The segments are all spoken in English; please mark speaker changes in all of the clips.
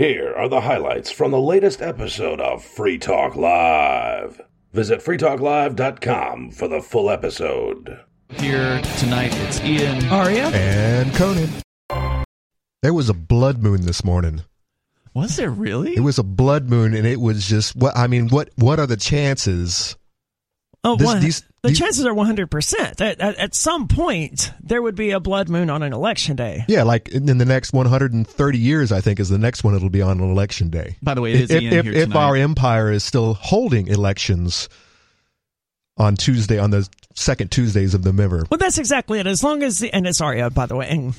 Speaker 1: Here are the highlights from the latest episode of Free Talk Live. Visit freetalklive.com for the full episode.
Speaker 2: Here tonight, it's Ian.
Speaker 3: Aria?
Speaker 4: And Conan. There was a blood moon this morning.
Speaker 2: Was there really?
Speaker 4: It was a blood moon, and it was just what I mean. What what are the chances?
Speaker 3: Oh,
Speaker 4: This-
Speaker 3: one-
Speaker 4: these-
Speaker 3: the
Speaker 4: these-
Speaker 3: chances are 100%. At, at, at some point, there would be a blood moon on an election day.
Speaker 4: Yeah, like in in the next 130 years, I think is the next one. It'll be on an election day.
Speaker 2: By the way, it is
Speaker 4: if
Speaker 2: Ian
Speaker 4: if,
Speaker 2: here
Speaker 4: if our empire is still holding elections on Tuesday, on the second Tuesdays of the November,
Speaker 3: Well, that's exactly it. As long as the, and it's Aria, by the way. And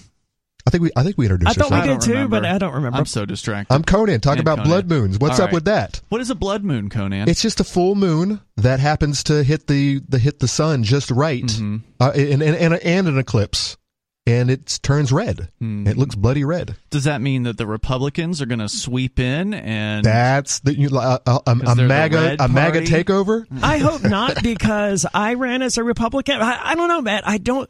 Speaker 4: I think we I think we introduced
Speaker 3: I thought we did
Speaker 2: don't
Speaker 3: too, but. I don't remember.
Speaker 2: I'm so distracted.
Speaker 4: I'm Conan. Talk
Speaker 2: And
Speaker 4: about
Speaker 2: Conan.
Speaker 4: blood moons. What's
Speaker 2: All
Speaker 4: up
Speaker 2: right.
Speaker 4: with that?
Speaker 2: what is a blood moon, Conan?
Speaker 4: It's just a full moon that happens to hit the, the hit the sun just right,
Speaker 2: Mm-hmm.
Speaker 4: uh, and, and and and an eclipse, and it turns red.
Speaker 2: Hmm.
Speaker 4: It looks bloody red.
Speaker 2: Does that mean that the Republicans are going to sweep in and
Speaker 4: That's the you, uh, uh, a, a,
Speaker 2: Because the
Speaker 4: MAGA a MAGA takeover.
Speaker 3: I hope not because I ran as a Republican. I, I don't know, Matt. I don't.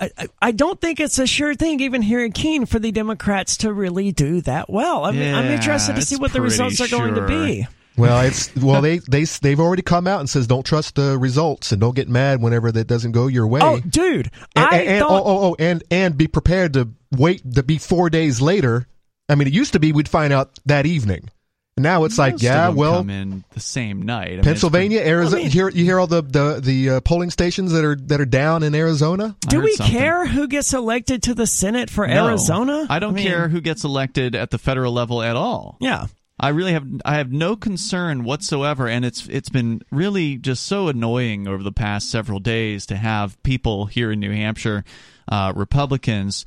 Speaker 3: I, I- I don't think it's a sure thing, even here in Keene, for the Democrats to really do that well. I mean, I'm interested to see what the results are going to be.
Speaker 4: Well, it's well they they they've already come out and says don't trust the results and don't get mad whenever that doesn't go your way.
Speaker 3: Oh, dude,
Speaker 4: and,
Speaker 3: I
Speaker 4: and, and-
Speaker 3: thought.
Speaker 4: oh, oh, oh, and and be prepared to wait to be four days later. I mean, it used to be we'd find out that evening. Now it's like, yeah,
Speaker 2: of them
Speaker 4: well,
Speaker 2: come in the same night. I mean, it's
Speaker 4: Pennsylvania, Arizona.
Speaker 3: I mean-
Speaker 4: you hear you hear all the the the uh, polling stations that are that are down in Arizona.
Speaker 3: Do we
Speaker 2: something.
Speaker 3: care who gets elected to the Senate for
Speaker 2: No.
Speaker 3: Arizona?
Speaker 2: I don't
Speaker 3: mean,
Speaker 2: care who gets elected at the federal level at all.
Speaker 3: Yeah.
Speaker 2: I really have I have no concern whatsoever, and it's it's been really just so annoying over the past several days to have people here in New Hampshire, uh, Republicans,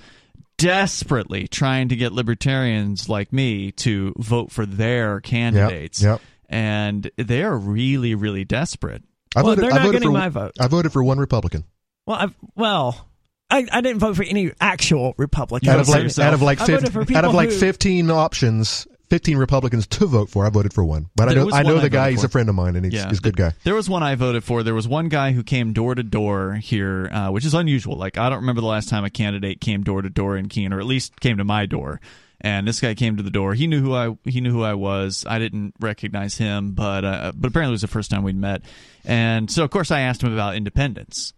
Speaker 2: desperately trying to get libertarians like me to vote for their candidates,
Speaker 4: yep.
Speaker 2: and they are really really desperate.
Speaker 4: I
Speaker 3: Well,
Speaker 4: voted,
Speaker 3: they're
Speaker 4: I
Speaker 3: not
Speaker 4: voted
Speaker 3: getting
Speaker 4: for,
Speaker 3: my vote.
Speaker 4: I voted for one Republican
Speaker 3: Well, I've, well, I, I didn't vote for any actual Republicans.
Speaker 4: out of like out of like 50, out of like
Speaker 3: who-
Speaker 4: fifteen options. 15 Republicans to vote for. I voted for one. But I know I know
Speaker 2: one I
Speaker 4: the guy, he's
Speaker 2: for.
Speaker 4: a friend of mine and he's,
Speaker 2: Yeah,
Speaker 4: he's a good guy.
Speaker 2: There was one I voted for. There was one guy who came door to door here, uh, which is unusual. Like I don't remember the last time a candidate came door to door in Keene, or at least came to my door. And this guy came to the door. He knew who I he knew who I was. I didn't recognize him, but uh, but apparently it was the first time we'd met. And so of course I asked him about independence.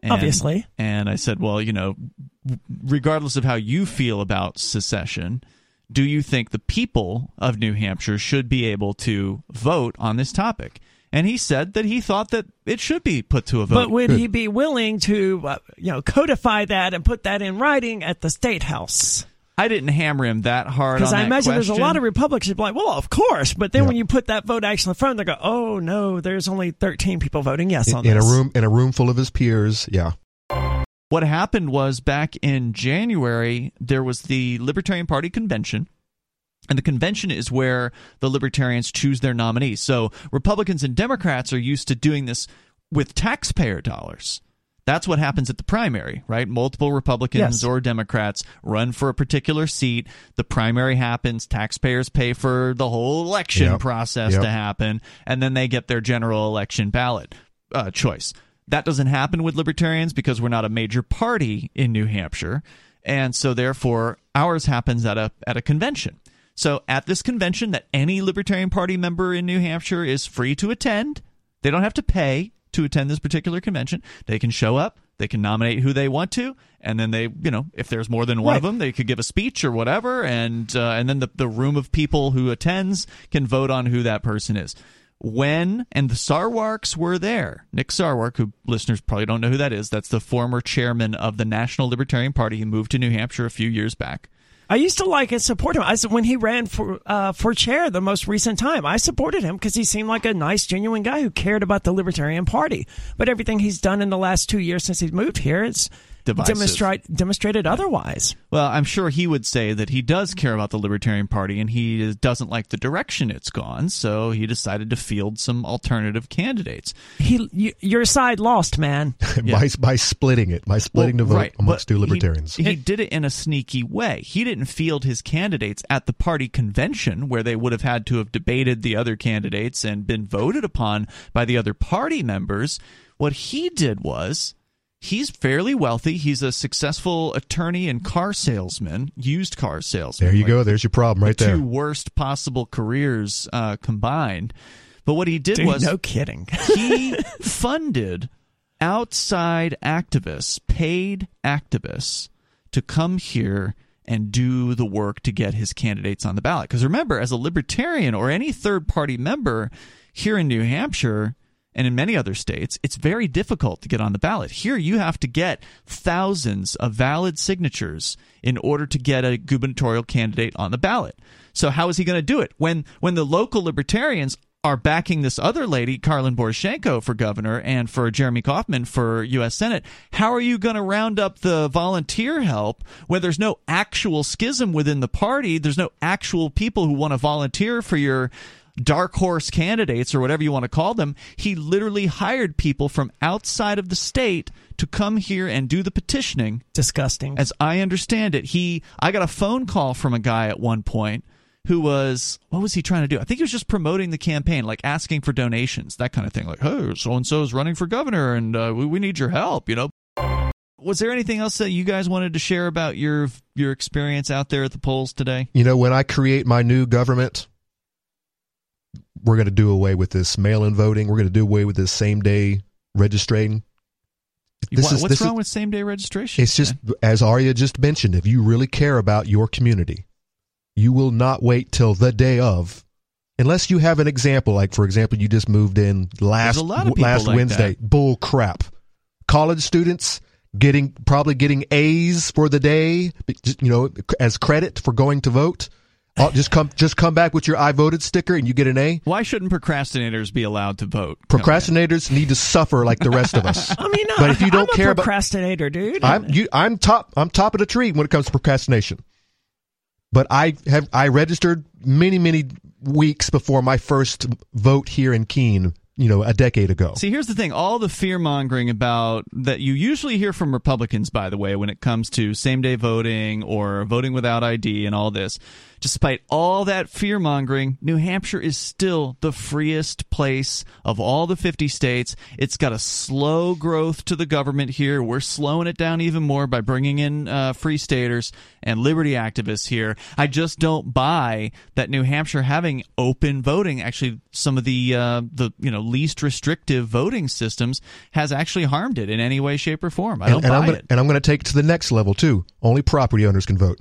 Speaker 2: And,
Speaker 3: Obviously.
Speaker 2: And I said, well, you know, regardless of how you feel about secession, do you think the people of New Hampshire should be able to vote on this topic? And he said that he thought that it should be put to a vote.
Speaker 3: But would he be willing to, uh, you know, codify that and put that in writing at the state house?
Speaker 2: I didn't hammer him that hard
Speaker 3: Because I
Speaker 2: that
Speaker 3: imagine there's a lot of Republicans who'd be like, well, of course. But then
Speaker 4: Yeah.
Speaker 3: when you put that vote actually in front, they go, oh no, there's only 13 people voting yes on
Speaker 4: In, in a room in a room full of his peers. Yeah.
Speaker 2: What happened was back in January, there was the Libertarian Party convention. And the convention is where the libertarians choose their nominees. So Republicans and Democrats are used to doing this with taxpayer dollars. That's what happens at the primary, right? Multiple Republicans
Speaker 3: Yes.
Speaker 2: or Democrats run for a particular seat. The primary happens. Taxpayers pay for the whole election
Speaker 4: Yep.
Speaker 2: process
Speaker 4: Yep.
Speaker 2: to happen, and then they get their general election ballot uh, choice. That doesn't happen with libertarians because we're not a major party in New Hampshire, and so therefore ours happens at a at a convention. So at this convention that any Libertarian Party member in New Hampshire is free to attend, they don't have to pay to attend this particular convention. They can show up, they can nominate who they want to, and then they, you know, if there's more than one of them, they could give a speech or whatever, and uh, and then the the room of people who attends can vote on who that person is. When and the Sarwarks were there. Nick Sarwark, who listeners probably don't know who that is, that's the former chairman of the National Libertarian Party. He moved to New Hampshire a few years back.
Speaker 3: I used to like and support him. I when he ran for uh, for chair the most recent time, I supported him because he seemed like a nice, genuine guy who cared about the Libertarian Party. But everything he's done in the last two years since he's moved here, it's
Speaker 2: Divisive.
Speaker 3: demonstrate demonstrated otherwise.
Speaker 2: Well, I'm sure he would say that he does care about the Libertarian Party and he doesn't like the direction it's gone, so he decided to field some alternative candidates.
Speaker 3: He, you, your side lost, man.
Speaker 4: by by splitting it, by splitting the vote
Speaker 2: right,
Speaker 4: amongst
Speaker 2: but
Speaker 4: two libertarians.
Speaker 2: He, he did it in a sneaky way. He didn't field his candidates at the party convention where they would have had to have debated the other candidates and been voted upon by the other party members. What he did was he's fairly wealthy. He's a successful attorney and car salesman, used car salesman.
Speaker 4: There you
Speaker 2: Like,
Speaker 4: go. There's your problem right
Speaker 2: the
Speaker 4: there.
Speaker 2: Two worst possible careers uh, combined. But what he did
Speaker 3: Dude,
Speaker 2: was
Speaker 3: no kidding.
Speaker 2: he funded outside activists, paid activists, to come here and do the work to get his candidates on the ballot. Because remember, as a libertarian or any third party member here in New Hampshire and in many other states, it's very difficult to get on the ballot. Here, you have to get thousands of valid signatures in order to get a gubernatorial candidate on the ballot. So, how is he going to do it when when the local libertarians are backing this other lady, Karlyn Borysenko, for governor and for Jeremy Kauffman for U.S. Senate. How are you going to round up the volunteer help when there's no actual schism within the party? There's no actual people who want to volunteer for your dark horse candidates or whatever you want to call them. He literally hired people from outside of the state to come here and do the petitioning
Speaker 3: Disgusting.
Speaker 2: as I understand it, he I got a phone call from a guy at one point who was what was he trying to do? I think he was just promoting the campaign, like asking for donations, that kind of thing. Like, hey, so and so is running for governor, and uh, we, we need your help. You know. Was there anything else that you guys wanted to share about your your experience out there at the polls today?
Speaker 4: You know, when I create my new government, we're going to do away with this mail-in voting. We're going to do away with this same-day registering. This
Speaker 2: What-
Speaker 4: is-
Speaker 2: what's
Speaker 4: this is-
Speaker 2: wrong with same day registration?
Speaker 4: It's just as Aria just mentioned. If you really care about your community, you will not wait till the day of, unless you have an example. Like for example, you just moved in last
Speaker 2: a lot of
Speaker 4: last
Speaker 2: like
Speaker 4: Wednesday. Bull crap. College students getting probably getting A's for the day, you know, as credit for going to vote. I'll just come just come back with your I voted sticker and you get an A.
Speaker 2: Why shouldn't procrastinators be allowed to vote?
Speaker 4: Procrastinators need to suffer like the rest of us.
Speaker 3: I mean,
Speaker 4: But if you don't
Speaker 3: I'm a
Speaker 4: care about-
Speaker 3: procrastinator, dude.
Speaker 4: I'm you, I'm top I'm top of the tree when it comes to procrastination. But I have I registered many many weeks before my first vote here in Keene, you know, a decade ago.
Speaker 2: See, here's the thing: all the fear mongering about that you usually hear from Republicans, by the way, when it comes to same day voting or voting without ID and all this. Despite all that fear mongering, New Hampshire is still the freest place of all the 50 states. It's got a slow growth to the government here. We're slowing it down even more by bringing in uh, free staters and liberty activists here. I just don't buy that New Hampshire having open voting, actually, some of the uh, the you know least restrictive voting systems has actually harmed it in any way, shape, or form. I don't
Speaker 4: and
Speaker 2: buy
Speaker 4: I'm gonna,
Speaker 2: it.
Speaker 4: and I'm going to take it to the next level too. Only property owners can vote.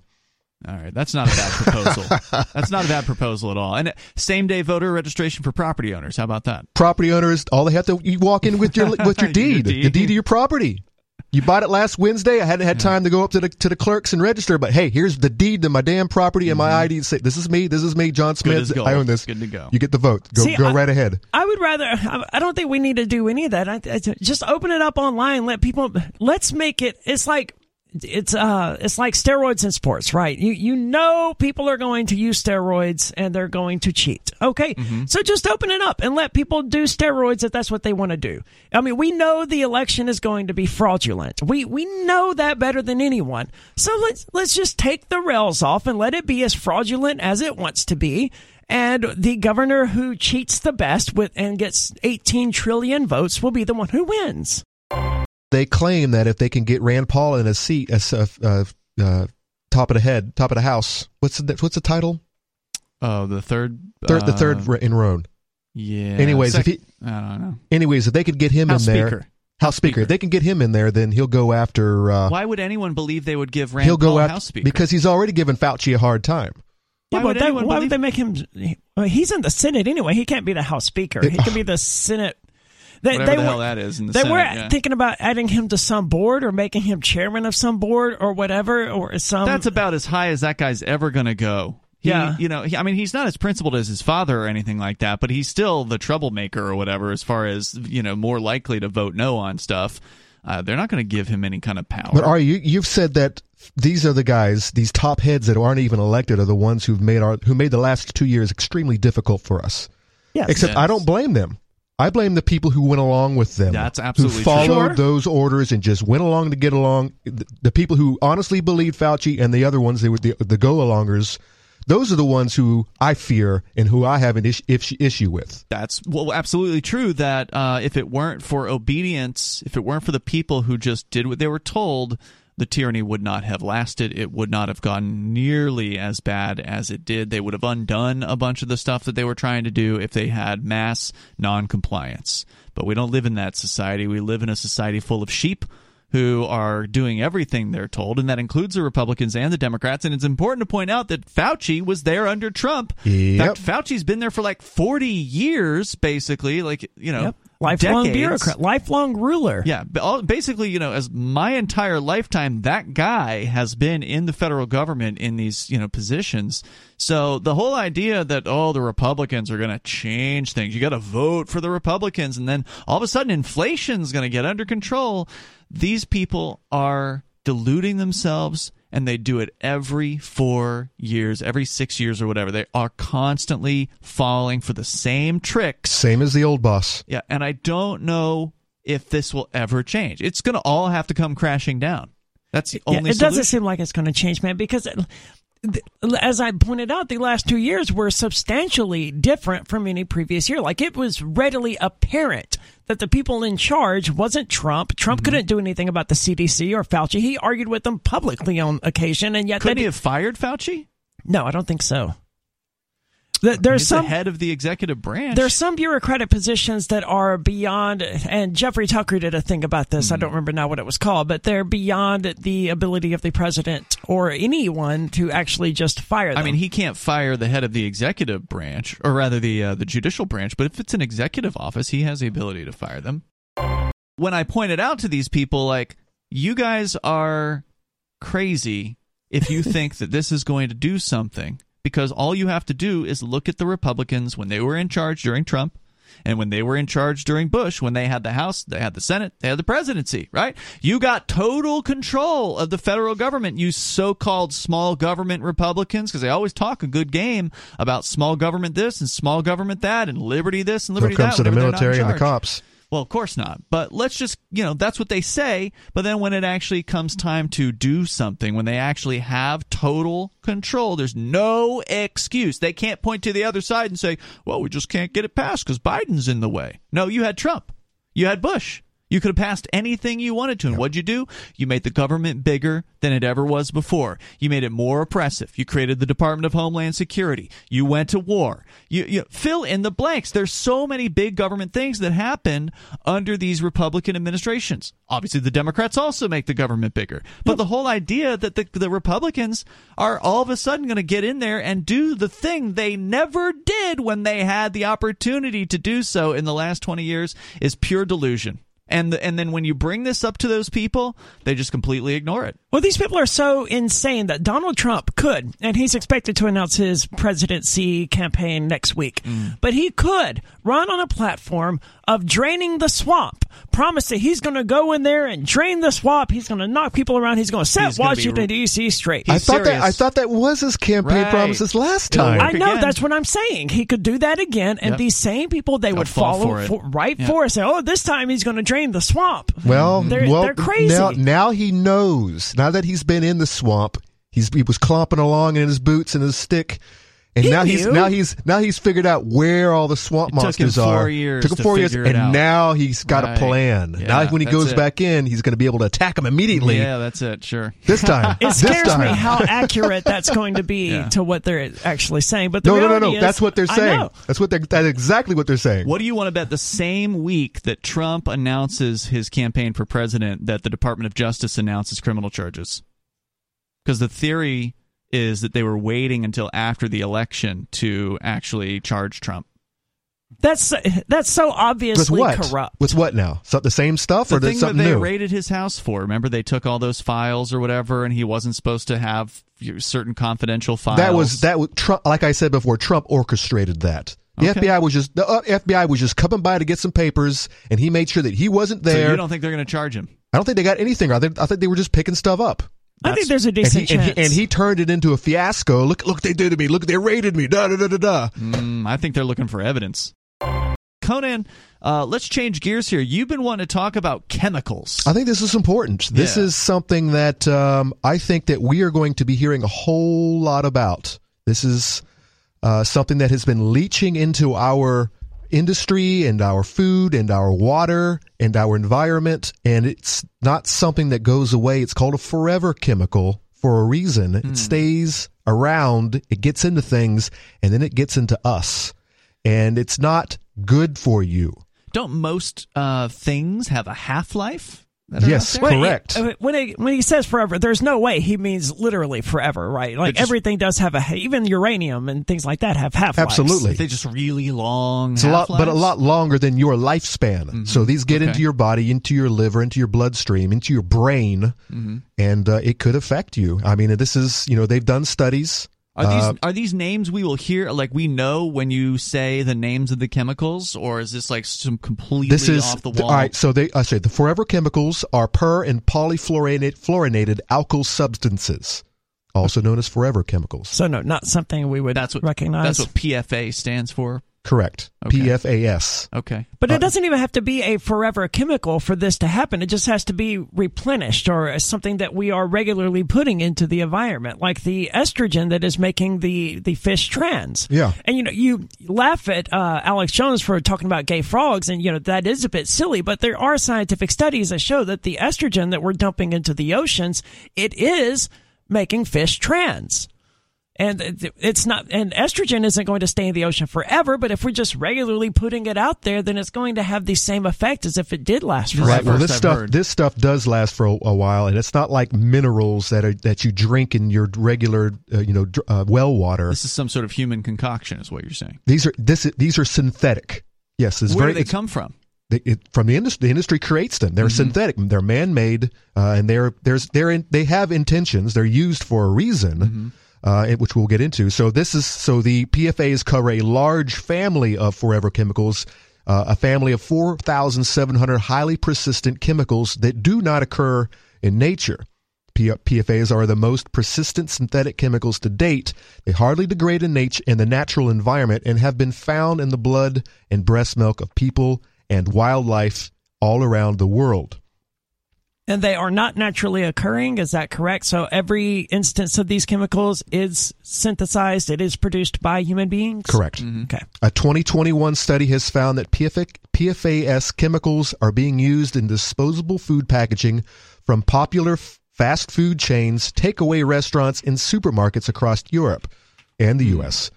Speaker 2: All right, that's not a bad proposal. that's not a bad proposal at all. And same day voter registration for property owners. How about that?
Speaker 4: Property owners, all they have to you walk in with your with your
Speaker 2: Your
Speaker 4: deed,
Speaker 2: deed.
Speaker 4: the deed of your property. You bought it last Wednesday. I hadn't had time to go up to the to the clerks and register, but hey, here's the deed to my damn property and my ID. Say, this is me. This is me, John
Speaker 2: Mm-hmm. Good as
Speaker 4: Smith.
Speaker 2: gold.
Speaker 4: I own this.
Speaker 2: Good to go.
Speaker 4: You get the vote. Go
Speaker 3: See,
Speaker 4: go
Speaker 3: I-
Speaker 4: right ahead.
Speaker 3: I would rather. I I don't think we need to do any of that. I, I, just open it up online. Let people. Let's make it. It's like. It's uh, it's like steroids in sports, right? You you know people are going to use steroids and they're going to cheat. Okay, so just open it up and let people do steroids if that's what they want to do. I mean, we know the election is going to be fraudulent. We we know that better than anyone. So let's let's just take the rails off and let it be as fraudulent as it wants to be and the governor who cheats the best with and gets 18 trillion votes will be the one who wins.
Speaker 4: They claim that if they can get Rand Paul in a seat as uh, uh, uh, top of the head, top of the house. What's the what's the title?
Speaker 2: Oh, the third.
Speaker 4: Third, the
Speaker 2: uh,
Speaker 4: third in row.
Speaker 2: Yeah.
Speaker 4: Anyways, if he-
Speaker 2: I don't know.
Speaker 4: Anyways, if they could get him
Speaker 2: House
Speaker 4: in there,
Speaker 2: Speaker.
Speaker 4: House Speaker. If they can get him in there, then he'll go after. Uh,
Speaker 2: Why would anyone believe they would give Rand
Speaker 4: he'll go
Speaker 2: Paul
Speaker 4: after
Speaker 2: House Speaker?
Speaker 4: because he's already given Fauci a hard time.
Speaker 2: Why
Speaker 3: yeah,
Speaker 2: would
Speaker 3: but that,
Speaker 2: anyone
Speaker 3: why
Speaker 2: believe-
Speaker 3: would they make him? Well, he's in the Senate anyway. He can't be the House Speaker. He can be the Senate. They,
Speaker 2: Whatever
Speaker 3: they
Speaker 2: the
Speaker 3: were,
Speaker 2: hell that is in the
Speaker 3: they
Speaker 2: Senate,
Speaker 3: were
Speaker 2: yeah.
Speaker 3: thinking about adding him to some board or making him chairman of some board or whatever or some.
Speaker 2: That's about as high as that guy's ever going to go. He,
Speaker 3: Yeah.
Speaker 2: you know, he, I mean, he's not as principled as his father or anything like that, but he's still the troublemaker or whatever, as far as you know, more likely to vote no on stuff. Uh, they're not going to give him any kind of power.
Speaker 4: But are you? You've said that these are the guys, these top heads that aren't even elected, are the ones who've made our who made the last two years extremely difficult for us.
Speaker 3: yes.
Speaker 4: Except
Speaker 2: Yes.
Speaker 4: I don't blame them. I blame the people who went along with them.
Speaker 2: That's absolutely
Speaker 4: who
Speaker 2: true.
Speaker 4: followed
Speaker 3: Sure.
Speaker 4: those orders and just went along to get along. The, the people who honestly believed Fauci and the other ones, they were the, the go-alongers. those are the ones who I fear and who I have an is- issue with.
Speaker 2: That's well, absolutely true. That uh, if it weren't for obedience, if it weren't for the people who just did what they were told, the tyranny would not have lasted. It would not have gone nearly as bad as it did. They would have undone a bunch of the stuff that they were trying to do if they had mass noncompliance. But we don't live in that society. We live in a society full of sheep who are doing everything they're told, and that includes the Republicans and the Democrats. And it's important to point out that Fauci was there under Trump.
Speaker 4: Yep.
Speaker 2: In fact, Fauci's been there for like 40 years, basically. Like, you know,
Speaker 3: Yep. Lifelong
Speaker 2: decades.
Speaker 3: bureaucrat, lifelong ruler.
Speaker 2: Yeah, basically, you know, as my entire lifetime, that guy has been in the federal government in these, you know, positions. So the whole idea that oh, the Republicans are going to change things, you got to vote for the Republicans, and then all of a sudden inflation's going to get under control. These people are deluding themselves and they do it every four years, every six years or whatever. They are constantly falling for the same tricks
Speaker 4: Same as the old boss.
Speaker 2: yeah, and I don't know if this will ever change. It's going to all have to come crashing down. That's the only.
Speaker 3: Yeah,
Speaker 2: only
Speaker 3: it doesn't seem like it's going to change, man, because it- th- as I pointed out, the last two years were substantially different from any previous year. Like it was readily apparent that the people in charge wasn't Trump. Trump
Speaker 2: Mm-hmm.
Speaker 3: couldn't do anything about the CDC or Fauci. He argued with them publicly on occasion, and yet they
Speaker 2: he have fired Fauci?
Speaker 3: no, I don't think so. Th- There's
Speaker 2: He's
Speaker 3: some
Speaker 2: the head of the executive branch.
Speaker 3: There's some bureaucratic positions that are beyond, and Jeffrey Tucker did a thing about this.
Speaker 2: Hmm.
Speaker 3: I don't remember now what it was called, but they're beyond the ability of the president or anyone to actually just fire them.
Speaker 2: I mean, he can't fire the head of the executive branch, or rather the uh, the judicial branch. But if it's an executive office, he has the ability to fire them. When I pointed out to these people, like, you guys are crazy if you think that this is going to do something, because all you have to do is look at the Republicans when they were in charge during Trump. And when they were in charge during Bush, when they had the House, they had the Senate, they had the presidency, right? You got total control of the federal government, you so called small government Republicans, because they always talk a good game about small government this and small government that and liberty this and
Speaker 4: When
Speaker 2: liberty
Speaker 4: it comes
Speaker 2: that.
Speaker 4: to the
Speaker 2: they're not in
Speaker 4: military and the cops.
Speaker 2: Well, of course not. But let's just, you know, that's what they say. But then when it actually comes time to do something, when they actually have total control, there's no excuse. They can't point to the other side and say, well, we just can't get it passed because Biden's in the way. No, you had Trump. You had Bush. You could have passed anything you wanted to. And what'd you do? You made the government bigger than it ever was before. You made it more oppressive. You created the Department of Homeland Security. You went to war. You, you fill in the blanks. There's so many big government things that happened under these Republican administrations. Obviously, the Democrats also make the government bigger. But the whole idea that the, the Republicans are all of a sudden going to get in there and do the thing they never did when they had the opportunity to do so in the last 20 years is pure delusion. And the, and then when you bring this up to those people, they just completely ignore it.
Speaker 3: Well, these people are so insane that Donald Trump could, and he's expected to announce his presidency campaign next week,
Speaker 2: Mm.
Speaker 3: but he could run on a platform of draining the swamp, promise that he's going to go in there and drain the swamp. He's going to knock people around. He's going to set
Speaker 2: He's gonna be
Speaker 3: Washington,
Speaker 2: r-
Speaker 3: D.C. straight.
Speaker 4: I
Speaker 2: He's
Speaker 4: thought that I thought that was his campaign
Speaker 2: Right.
Speaker 4: promises last time.
Speaker 3: I know
Speaker 2: again.
Speaker 3: that's what I'm saying. He could do that again, and
Speaker 2: Yep.
Speaker 3: these same people they would
Speaker 2: fall
Speaker 3: follow
Speaker 2: for
Speaker 3: for- right
Speaker 2: Yeah.
Speaker 3: for it. Say, oh, this time he's going to drain the swamp.
Speaker 4: Well,
Speaker 3: They're-
Speaker 4: well,
Speaker 3: they're crazy.
Speaker 4: Now, now he knows. Now that he's been in the swamp, he's he was clomping along in his boots and his stick, and
Speaker 3: He
Speaker 4: now he's now he's now he's figured out where all the swamp
Speaker 2: It took him
Speaker 4: monsters
Speaker 2: four
Speaker 4: are.
Speaker 2: years
Speaker 4: took him
Speaker 2: to
Speaker 4: four years, and
Speaker 2: out.
Speaker 4: now he's got
Speaker 2: Right.
Speaker 4: a plan.
Speaker 2: Yeah,
Speaker 4: now when he goes
Speaker 2: it.
Speaker 4: back in, he's going to be able to attack him immediately.
Speaker 2: Yeah, that's it. Sure.
Speaker 4: This time,
Speaker 3: It
Speaker 4: this
Speaker 3: scares
Speaker 4: time.
Speaker 3: me how accurate that's going to be
Speaker 2: Yeah.
Speaker 3: to what they're actually saying. But the
Speaker 4: no, no, no, no.
Speaker 3: is-
Speaker 4: That's what they're saying. That's what they're. That's exactly what they're saying.
Speaker 2: What do you want to bet the same week that Trump announces his campaign for president that the Department of Justice announces criminal charges? Because the theory is that they were waiting until after the election to actually charge Trump.
Speaker 3: That's that's so
Speaker 4: With
Speaker 3: obviously
Speaker 4: what?
Speaker 3: corrupt.
Speaker 4: With what now? So the same stuff
Speaker 2: The
Speaker 4: or
Speaker 2: thing that they
Speaker 4: new?
Speaker 2: raided his house for. Remember, they took all those files or whatever, and he wasn't supposed to have certain confidential files.
Speaker 4: That was that was Trump. Like I said before, Trump orchestrated that. The
Speaker 2: Okay.
Speaker 4: FBI was just the uh, FBI was just coming by to get some papers, and he made sure that he wasn't
Speaker 2: So
Speaker 4: there.
Speaker 2: you don't think they're going to charge him?
Speaker 4: I don't think they got anything. I think I think they were just picking stuff up.
Speaker 3: I think there's a
Speaker 4: And
Speaker 3: decent
Speaker 4: he, and,
Speaker 3: chance.
Speaker 4: he, and he turned it into a fiasco. Look, look, they did to me. Look, they raided me. Da da da da da.
Speaker 2: Mm, I think they're looking for evidence. Conan, uh, let's change gears here. You've been wanting to talk about chemicals.
Speaker 4: I think this is important. This
Speaker 2: Yeah.
Speaker 4: is something that um, I think that we are going to be hearing a whole lot about This is uh, something that has been leaching into our industry and our food and our water and our environment, and it's not something that goes away. It's called a forever chemical for a reason. It stays around, it gets into things, and then it gets into us. And it's not good for you.
Speaker 2: Don't most uh, things have a half life?
Speaker 4: Yes,
Speaker 3: Well,
Speaker 4: correct.
Speaker 3: he- uh, when he, when he says forever, there's no way he means literally forever, right? Like
Speaker 2: just-
Speaker 3: everything does have a even uranium and things like that have half
Speaker 4: Absolutely.
Speaker 2: They just really long.
Speaker 4: It's a lot, but a lot longer than your lifespan. So these get
Speaker 2: Okay.
Speaker 4: into your body, into your liver, into your bloodstream, into your brain, and uh, it could affect you. I mean, this is you know they've done studies.
Speaker 2: Are these
Speaker 4: Uh,
Speaker 2: are these names we will hear? Like we know when you say the names of the chemicals, or is this like some completely
Speaker 4: This is
Speaker 2: off the wall?
Speaker 4: all right. So they, I say the forever chemicals are per and polyfluorinated fluorinated alkyl substances, also known as forever chemicals.
Speaker 3: So no, not something we would
Speaker 2: That's what
Speaker 3: recognize.
Speaker 2: That's what PFA stands for.
Speaker 4: Correct.
Speaker 2: Okay.
Speaker 4: PFAS.
Speaker 2: Okay.
Speaker 3: But
Speaker 4: Uh,
Speaker 3: it doesn't even have to be a forever chemical for this to happen. It just has to be replenished or something that we are regularly putting into the environment, like the estrogen that is making the, the fish trans.
Speaker 4: Yeah.
Speaker 3: And you know, you laugh at uh, Alex Jones for talking about gay frogs, and you know that is a bit silly. But there are scientific studies that show that the estrogen that we're dumping into the oceans, it is making fish trans. And it's not, and estrogen isn't going to stay in the ocean forever, but if we're just regularly putting it out there, then it's going to have the same effect as if it did last forever.
Speaker 4: Right. Well, this
Speaker 2: I've
Speaker 4: stuff
Speaker 2: heard.
Speaker 4: this stuff does last for a, a while, and it's not like minerals that are that you drink in your regular uh, you know dr- uh, well water.
Speaker 2: This is some sort of human concoction, is what you're saying.
Speaker 4: These are this these are synthetic. Yes, it's
Speaker 2: Where
Speaker 4: very
Speaker 2: do they
Speaker 4: it's-
Speaker 2: come from?
Speaker 4: they, it, from the industry. The industry creates them. They're synthetic. They're man-made, uh, and they're there's they're in, they have intentions. They're used for a reason, uh, which we'll get into. So this is so the PFAs cover a large family of forever chemicals. Uh, a family of 4,700 highly persistent chemicals that do not occur in nature. P- PFAs are the most persistent synthetic chemicals to date. They hardly degrade in nature in the natural environment and have been found in the blood and breast milk of people and wildlife all around the world.
Speaker 3: And they are not naturally occurring. Is that correct? So every instance of these chemicals is synthesized. It is produced by human beings.
Speaker 4: Correct. Mm-hmm.
Speaker 3: Okay.
Speaker 4: A 2021 study has found that PFA, PFAS chemicals are being used in disposable food packaging from popular f- fast food chains, takeaway restaurants, and supermarkets across Europe and the hmm. U.S.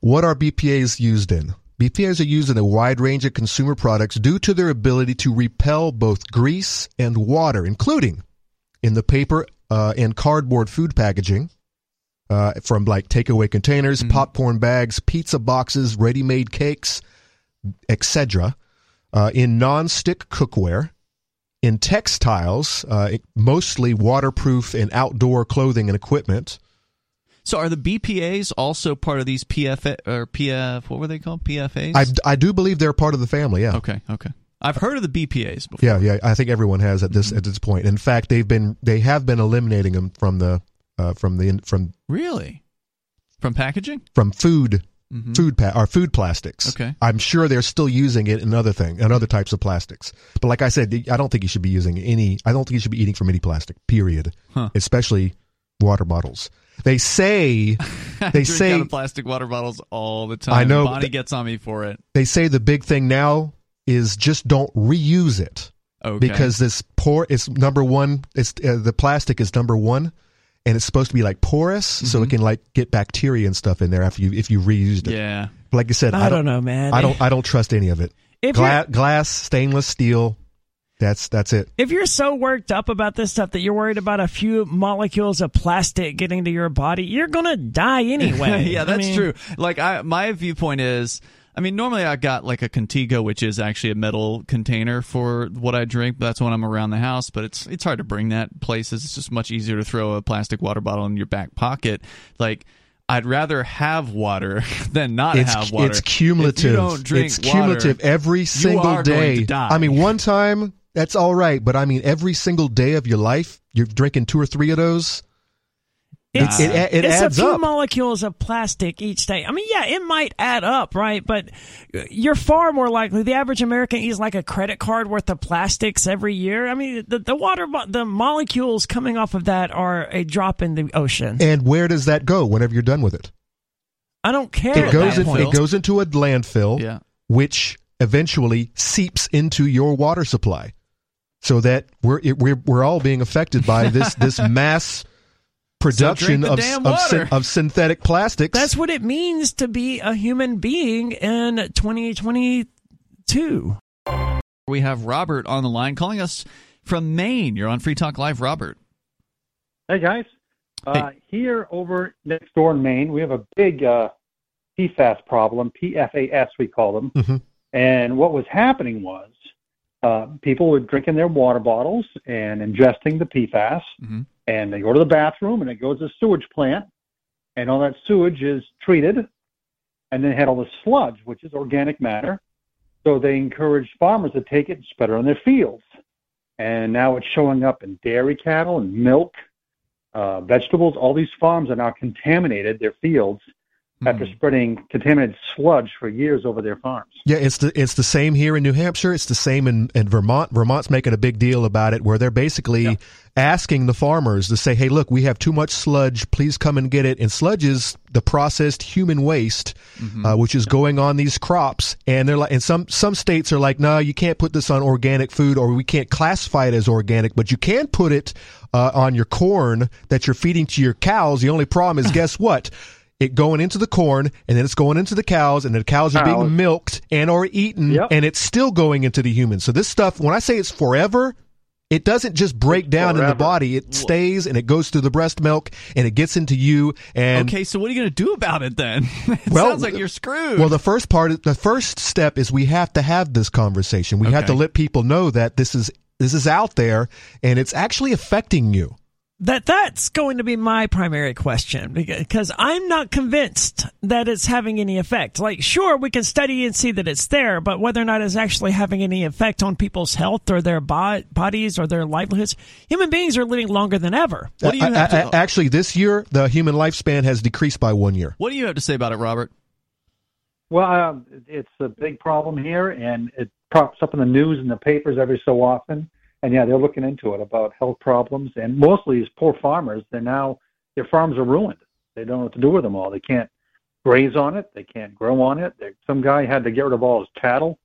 Speaker 4: What are BPAs used in? BPAs are used in a wide range of consumer products due to their ability to repel both grease and water, including in the paper uh, and cardboard food packaging, uh, from like takeaway containers, popcorn bags, pizza boxes, ready-made cakes, etc. Uh, in non-stick cookware, in textiles, uh, mostly waterproof and outdoor clothing and equipment.
Speaker 2: So are the BPAs also part of these PF or PF? What were they called? PFAs.
Speaker 4: I, I do believe they're part of the family. Yeah.
Speaker 2: okay. Okay. I've heard of the BPAs before.
Speaker 4: Yeah, yeah. I think everyone has at this at this point. In fact, they've been they have been eliminating them from the uh, from the from
Speaker 2: Really? From packaging?
Speaker 4: from food food pa- or food plastics.
Speaker 2: Okay.
Speaker 4: I'm sure they're still using it in other thing and other types of plastics. But like I said, I don't think you should be using any. I don't think you should be eating from any plastic. Period.
Speaker 2: Huh.
Speaker 4: Especially water bottles. They say
Speaker 2: I
Speaker 4: they
Speaker 2: drink
Speaker 4: say
Speaker 2: out of plastic water bottles all the time.
Speaker 4: I know,
Speaker 2: Bonnie
Speaker 4: th-
Speaker 2: gets on me for it.
Speaker 4: they say the big thing now is just don't reuse it.
Speaker 2: Okay.
Speaker 4: because this pour is number one it's uh, the plastic is number one and it's supposed to be like porous so it can like get bacteria and stuff in there after you if you reused it
Speaker 2: yeah.
Speaker 4: like you said
Speaker 3: I, don't know, man.
Speaker 4: i don't i don't trust any of it
Speaker 3: If
Speaker 4: Gla- glass stainless steel that's that's it
Speaker 3: If you're so worked up about this stuff that you're worried about a few molecules of plastic getting to your body, you're gonna die anyway.
Speaker 2: yeah,
Speaker 3: I
Speaker 2: that's
Speaker 3: mean,
Speaker 2: true. Like I my viewpoint is I mean, normally I got like a Contigo, which is actually a metal container for what I drink. But that's when I'm around the house. But it's it's hard to bring that places. It's just much easier to throw a plastic water bottle in your back pocket. Like I'd rather have water than not
Speaker 4: it's
Speaker 2: have water.
Speaker 4: it's cumulative
Speaker 2: If you don't drink
Speaker 4: it's
Speaker 2: water,
Speaker 4: cumulative every single
Speaker 2: are going
Speaker 4: day
Speaker 2: to die.
Speaker 4: i mean one time that's all right but i mean every single day of your life you're drinking two or three of those
Speaker 3: It's,
Speaker 4: it, it, it
Speaker 3: it's
Speaker 4: adds
Speaker 3: a few
Speaker 4: up.
Speaker 3: molecules of plastic each day. I mean, yeah, it might add up, right? But you're far more likely. The average American eats like a credit card worth of plastics every year. I mean, the, the water, the molecules coming off of that are a drop in the ocean.
Speaker 4: and where does that go whenever you're done with it?
Speaker 3: I don't care.
Speaker 4: It goes in, it goes into a landfill,
Speaker 2: Yeah.
Speaker 4: which eventually seeps into your water supply, so that we're it, we're we're all being affected by this this mass production
Speaker 2: the
Speaker 4: of of, syn- of synthetic plastics.
Speaker 3: That's what it means to be a human being in 2022.
Speaker 2: We have Robert on the line calling us from Maine. You're on Free Talk Live, Robert.
Speaker 5: Hey guys, uh, here over next door in Maine, we have a big uh, PFAS problem. PFAS we call them.
Speaker 4: Mhm.
Speaker 5: And what was happening was uh, people were drinking their water bottles and ingesting the PFAS,
Speaker 2: Mhm.
Speaker 5: and they go to the bathroom and it goes to the sewage plant, and all that sewage is treated, and then they had all the sludge, which is organic matter. So they encouraged farmers to take it and spread it on their fields. And now it's showing up in dairy cattle and milk uh, vegetables. All these farms are now contaminated their fields after
Speaker 2: Hmm.
Speaker 5: spreading contaminated sludge for years over their farms.
Speaker 4: Yeah, it's the it's the same here in New Hampshire. It's the same in, in Vermont. Vermont's making a big deal about it, where they're basically asking the farmers to say, "Hey, look, we have too much sludge. Please come and get it." And sludge is the processed human waste, uh, which is going on these crops. And they're like, and some some states are like, "No, you can't put this on organic food, or we can't classify it as organic, but you can put it uh, on your corn that you're feeding to your cows." The only problem is, guess what? It going into the corn, and then it's going into the cows, and the cows are being milked and or eaten,
Speaker 5: Yep.
Speaker 4: and it's still going into the humans. So this stuff, when I say it's forever, it doesn't just break down in the body. It stays and it goes through the breast milk and it gets into you. And
Speaker 2: Okay, so what are you going to do about it then? it
Speaker 4: Well,
Speaker 2: sounds like you're screwed.
Speaker 4: well, the first part, the first step is we have to have this conversation. We have to let people know that this is this is out there and it's actually affecting you.
Speaker 3: That that's going to be my primary question because I'm not convinced that it's having any effect. Like, sure, we can study and see that it's there, but whether or not it's actually having any effect on people's health or their bo- bodies or their livelihoods, human beings are living longer than ever.
Speaker 2: what do you
Speaker 4: A-
Speaker 2: have
Speaker 4: a- a-
Speaker 2: to, uh, uh,
Speaker 4: actually, this year the human lifespan has decreased by one year.
Speaker 2: what do you have to say about it, Robert?
Speaker 5: Well, um, it's a big problem here, and it pops up in the news and the papers every so often. And yeah, they're looking into it about health problems, and mostly these poor farmers. They're now their farms are ruined. They don't know what to do with them all. They can't graze on it. They can't grow on it. They, some guy had to get rid of all his cattle,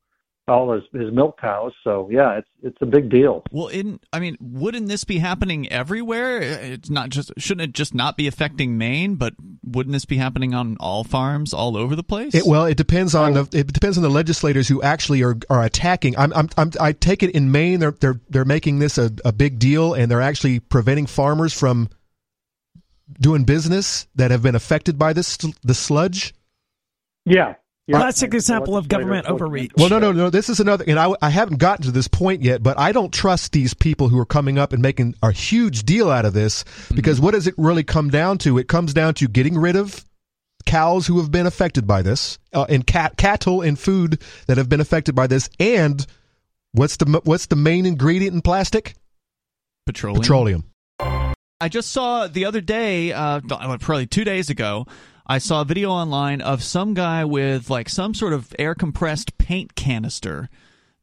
Speaker 5: all his his milk cows. So yeah, it's it's a big deal.
Speaker 2: Well, in I mean, wouldn't this be happening everywhere? It's not just shouldn't it just not be affecting Maine, but wouldn't this be happening on all farms all over the place?
Speaker 4: It, well, it depends on the it depends on the legislators who actually are, are attacking. I'm, I'm, I'm I take it in Maine they're they're they're making this a, a big deal and they're actually preventing farmers from doing business that have been affected by this the sludge.
Speaker 5: Yeah. Yeah.
Speaker 3: Classic
Speaker 5: And the
Speaker 3: example of government overreach.
Speaker 5: into
Speaker 4: Well, no, no, no. This is another, and I, I haven't gotten to this point yet, but I don't trust these people who are coming up and making a huge deal out of this because what does it really come down to? It comes down to getting rid of cows who have been affected by this, uh, and cat, cattle and food that have been affected by this, and what's the what's the main ingredient in plastic?
Speaker 2: petroleum.
Speaker 4: Petroleum.
Speaker 2: I just saw the other day, uh, probably two days ago, I saw a video online of some guy with like some sort of air compressed paint canister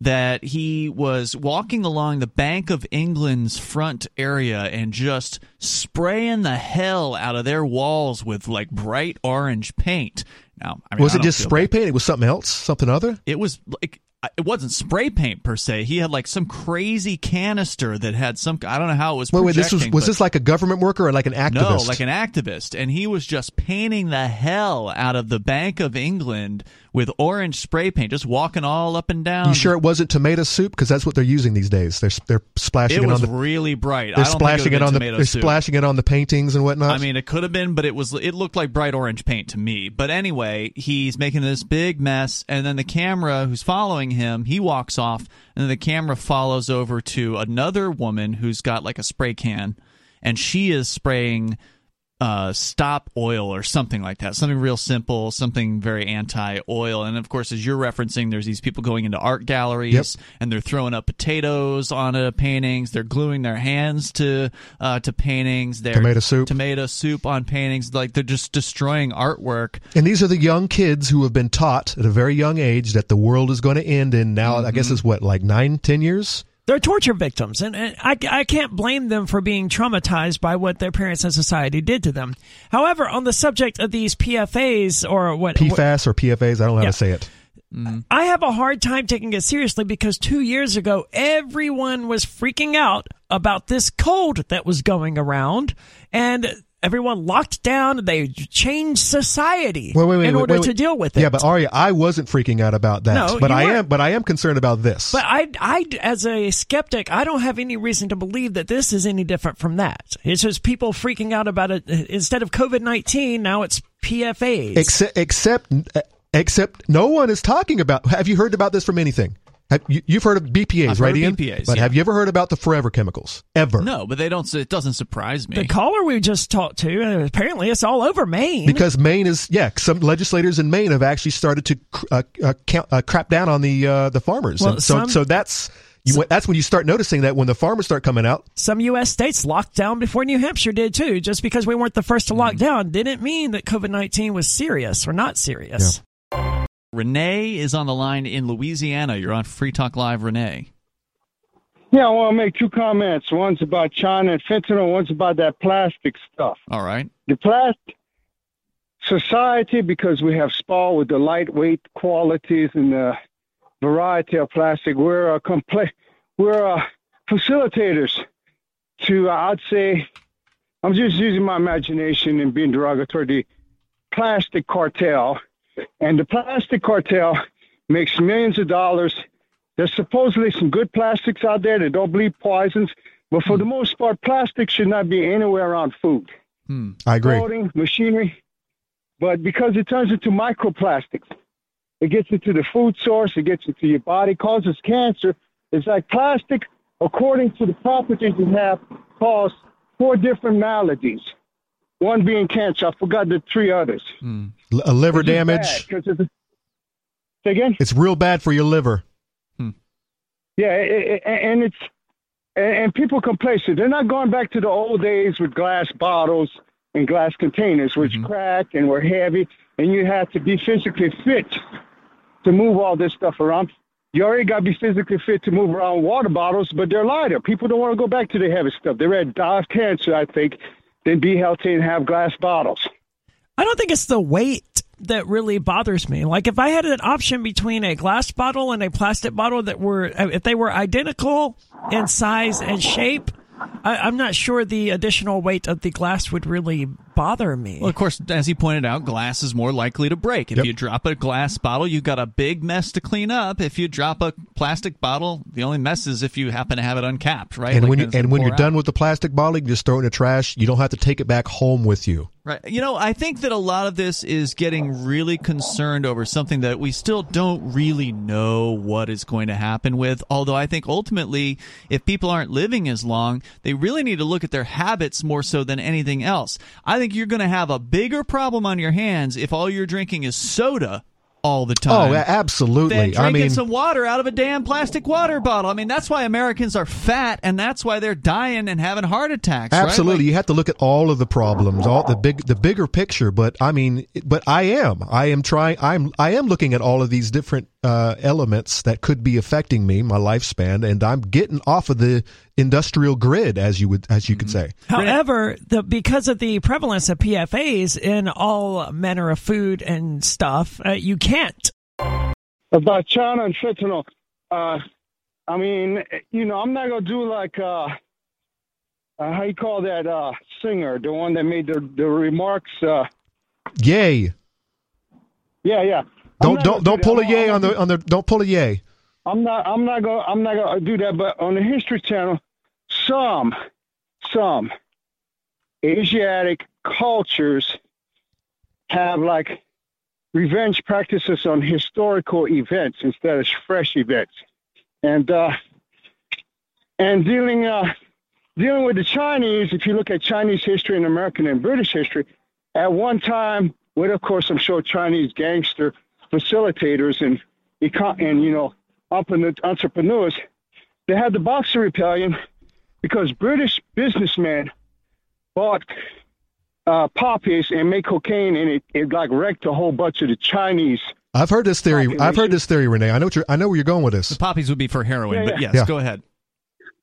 Speaker 2: that he was walking along the Bank of England's front area and just spraying the hell out of their walls with like bright orange paint. Now, I mean,
Speaker 4: was
Speaker 2: I
Speaker 4: it just spray
Speaker 2: bad.
Speaker 4: paint? It was something else, something other.
Speaker 2: It was like it wasn't spray paint per se. He had like some crazy canister that had some. I don't know how it was.
Speaker 4: Wait, wait. This was was this like a government worker or like an activist?
Speaker 2: no, like an activist, and he was just painting the hell out of the Bank of England with orange spray paint, just walking all up and down.
Speaker 4: You sure it wasn't tomato soup? Because that's what they're using these days. They're they're splashing
Speaker 2: It
Speaker 4: it,
Speaker 2: was
Speaker 4: on the
Speaker 2: really bright.
Speaker 4: they're
Speaker 2: I don't
Speaker 4: splashing
Speaker 2: think
Speaker 4: it,
Speaker 2: it,
Speaker 4: on the they're
Speaker 2: soup.
Speaker 4: splashing it on the paintings and whatnot.
Speaker 2: I mean, it could have been, but it was. It looked like bright orange paint to me. But anyway, he's making this big mess, and then the camera who's following him, he walks off, and then the camera follows over to another woman who's got like a spray can, and she is spraying uh, stop oil or something like that. Something real simple, something very anti oil. And of course, as you're referencing, there's these people going into art galleries
Speaker 4: Yep.
Speaker 2: and they're throwing up potatoes onto paintings. They're gluing their hands to uh, to paintings. They're
Speaker 4: Tomato soup.
Speaker 2: tomato soup on paintings. Like they're just destroying artwork.
Speaker 4: And these are the young kids who have been taught at a very young age that the world is going to end in now, I
Speaker 2: Mm-hmm.
Speaker 4: guess it's what, like nine, ten years?
Speaker 3: They're torture victims, and, and I, I can't blame them for being traumatized by what their parents and society did to them. However, on the subject of these PFAs or what, what
Speaker 4: PFAS or PFAs, I don't know how to say it. Mm.
Speaker 3: I have a hard time taking it seriously because two years ago, everyone was freaking out about this cold that was going around, and everyone locked down. They changed society
Speaker 4: Wait, wait, wait,
Speaker 3: in order to deal with it.
Speaker 4: Yeah, but Aria, I wasn't freaking out about that.
Speaker 3: No,
Speaker 4: but
Speaker 3: you
Speaker 4: I
Speaker 3: weren't.
Speaker 4: am but I am concerned about this.
Speaker 3: But I, I, as a skeptic, I don't have any reason to believe that this is any different from that. It's just people freaking out about it. Instead of COVID 19, now it's PFAs.
Speaker 4: except except except no one is talking about have you heard about this from anything? Have, you, you've heard of BPAs,
Speaker 2: I've
Speaker 4: right,
Speaker 2: heard of
Speaker 4: Ian?
Speaker 2: BPAs,
Speaker 4: but
Speaker 2: yeah.
Speaker 4: have you ever heard about the forever chemicals? Ever?
Speaker 2: No, but they don't. It doesn't surprise me.
Speaker 3: the caller we just talked to, uh, apparently it's all over Maine.
Speaker 4: Because Maine is, yeah, some legislators in Maine have actually started to cr- uh, uh, count, uh, crap down on the uh, the farmers.
Speaker 3: Well,
Speaker 4: And so,
Speaker 3: some-
Speaker 4: so that's you, that's when you start noticing that when the farmers start coming out.
Speaker 3: Some U.S. states locked down before New Hampshire did too. Just because we weren't the first to lock
Speaker 4: Mm.
Speaker 3: down didn't mean that COVID 19 was serious or not serious.
Speaker 2: Renee is on the line in Louisiana. You're on Free Talk Live, Renee.
Speaker 6: Yeah, I want to make two comments. One's about China and fentanyl. One's about that plastic stuff.
Speaker 2: All right.
Speaker 6: The plastic society, because we have SPAL with the lightweight qualities and the variety of plastic, we're a compla- we're uh, facilitators to, uh, I'd say, I'm just using my imagination and being derogatory, the plastic cartel. And the plastic cartel makes millions of dollars. There's supposedly some good plastics out there that don't bleed poisons, but for the hmm. most part, plastic should not be anywhere around food hmm.
Speaker 4: I agree.
Speaker 6: clothing, machinery, but because it turns into microplastics, it gets into the food source, it gets into your body, causes cancer. It's like plastic, according to the properties it have, cause four different maladies. One being cancer. I forgot the three others. Mm.
Speaker 4: L- a liver
Speaker 6: It's
Speaker 4: damage.
Speaker 6: bad, 'cause it's a- Say again?
Speaker 4: It's real bad for your liver. Hmm.
Speaker 6: Yeah, it, it, and it's and, and people complacent. They're not going back to the old days with glass bottles and glass containers, which mm-hmm. cracked and were heavy, and you had to be physically fit to move all this stuff around. You already got to be physically fit to move around water bottles, but they're lighter. People don't want to go back to the heavy stuff. They're at die of cancer, I think, than be healthy and have glass bottles.
Speaker 3: I don't think it's the weight that really bothers me. Like if I had an option between a glass bottle and a plastic bottle that were, uh, if they were identical in size and shape, I, I'm not sure the additional weight of the glass would really bother me.
Speaker 2: Well, of course, as he pointed out, glass is more likely to break. If
Speaker 4: Yep.
Speaker 2: you drop a glass bottle, you've got a big mess to clean up. If you drop a plastic bottle, the only mess is if you happen to have it uncapped, right?
Speaker 4: And
Speaker 2: Like
Speaker 4: when you, and when you're done with the plastic bottle, you just throw it in the trash. You don't have to take it back home with you.
Speaker 2: Right. You know, I think that a lot of this is getting really concerned over something that we still don't really know what is going to happen with. Although I think ultimately, if people aren't living as long, they really need to look at their habits more so than anything else. I think you're going to have a bigger problem on your hands if all you're drinking is soda all the oh, time.
Speaker 4: Oh, absolutely.
Speaker 2: Than drinking
Speaker 4: I mean,
Speaker 2: some water out of a damn plastic water bottle. I mean, that's why Americans are fat, and that's why they're dying and having heart attacks. right?
Speaker 4: Absolutely,
Speaker 2: Like-
Speaker 4: you have to look at all of the problems, all the big, the bigger picture. But I mean, but I am, I am trying, I'm, I am looking at all of these different uh, elements that could be affecting me, my lifespan, and I'm getting off of the industrial grid, as you would, as you could say.
Speaker 3: However, the, because of the prevalence of PFAs in all manner of food and stuff, uh, you can't.
Speaker 6: about China and fentanyl. Uh, I mean, you know, I'm not gonna do like uh, uh how you call that uh singer, the one that made the the remarks. Uh,
Speaker 4: Yay!
Speaker 6: yeah, yeah.
Speaker 4: Don't don't don't
Speaker 6: do
Speaker 4: pull a yay on the on the don't pull a yay.
Speaker 6: I'm not. I'm not gonna. I'm not gonna do that. But on the History Channel, some, some Asiatic cultures have like revenge practices on historical events instead of fresh events, and uh, and dealing uh, dealing with the Chinese, if you look at Chinese history and American and British history, at one time, with of course I'm sure Chinese gangster facilitators and and you know entrepreneurs, they had the Boxer Rebellion because British businessmen bought uh, poppies and made cocaine, and it, it like wrecked a whole bunch of the Chinese.
Speaker 4: I've heard this theory. Population. I've heard this theory, Renee. I know what you're, I know where you're going with this.
Speaker 2: The poppies would be for heroin, yeah, but yes,
Speaker 4: yeah.
Speaker 2: go ahead.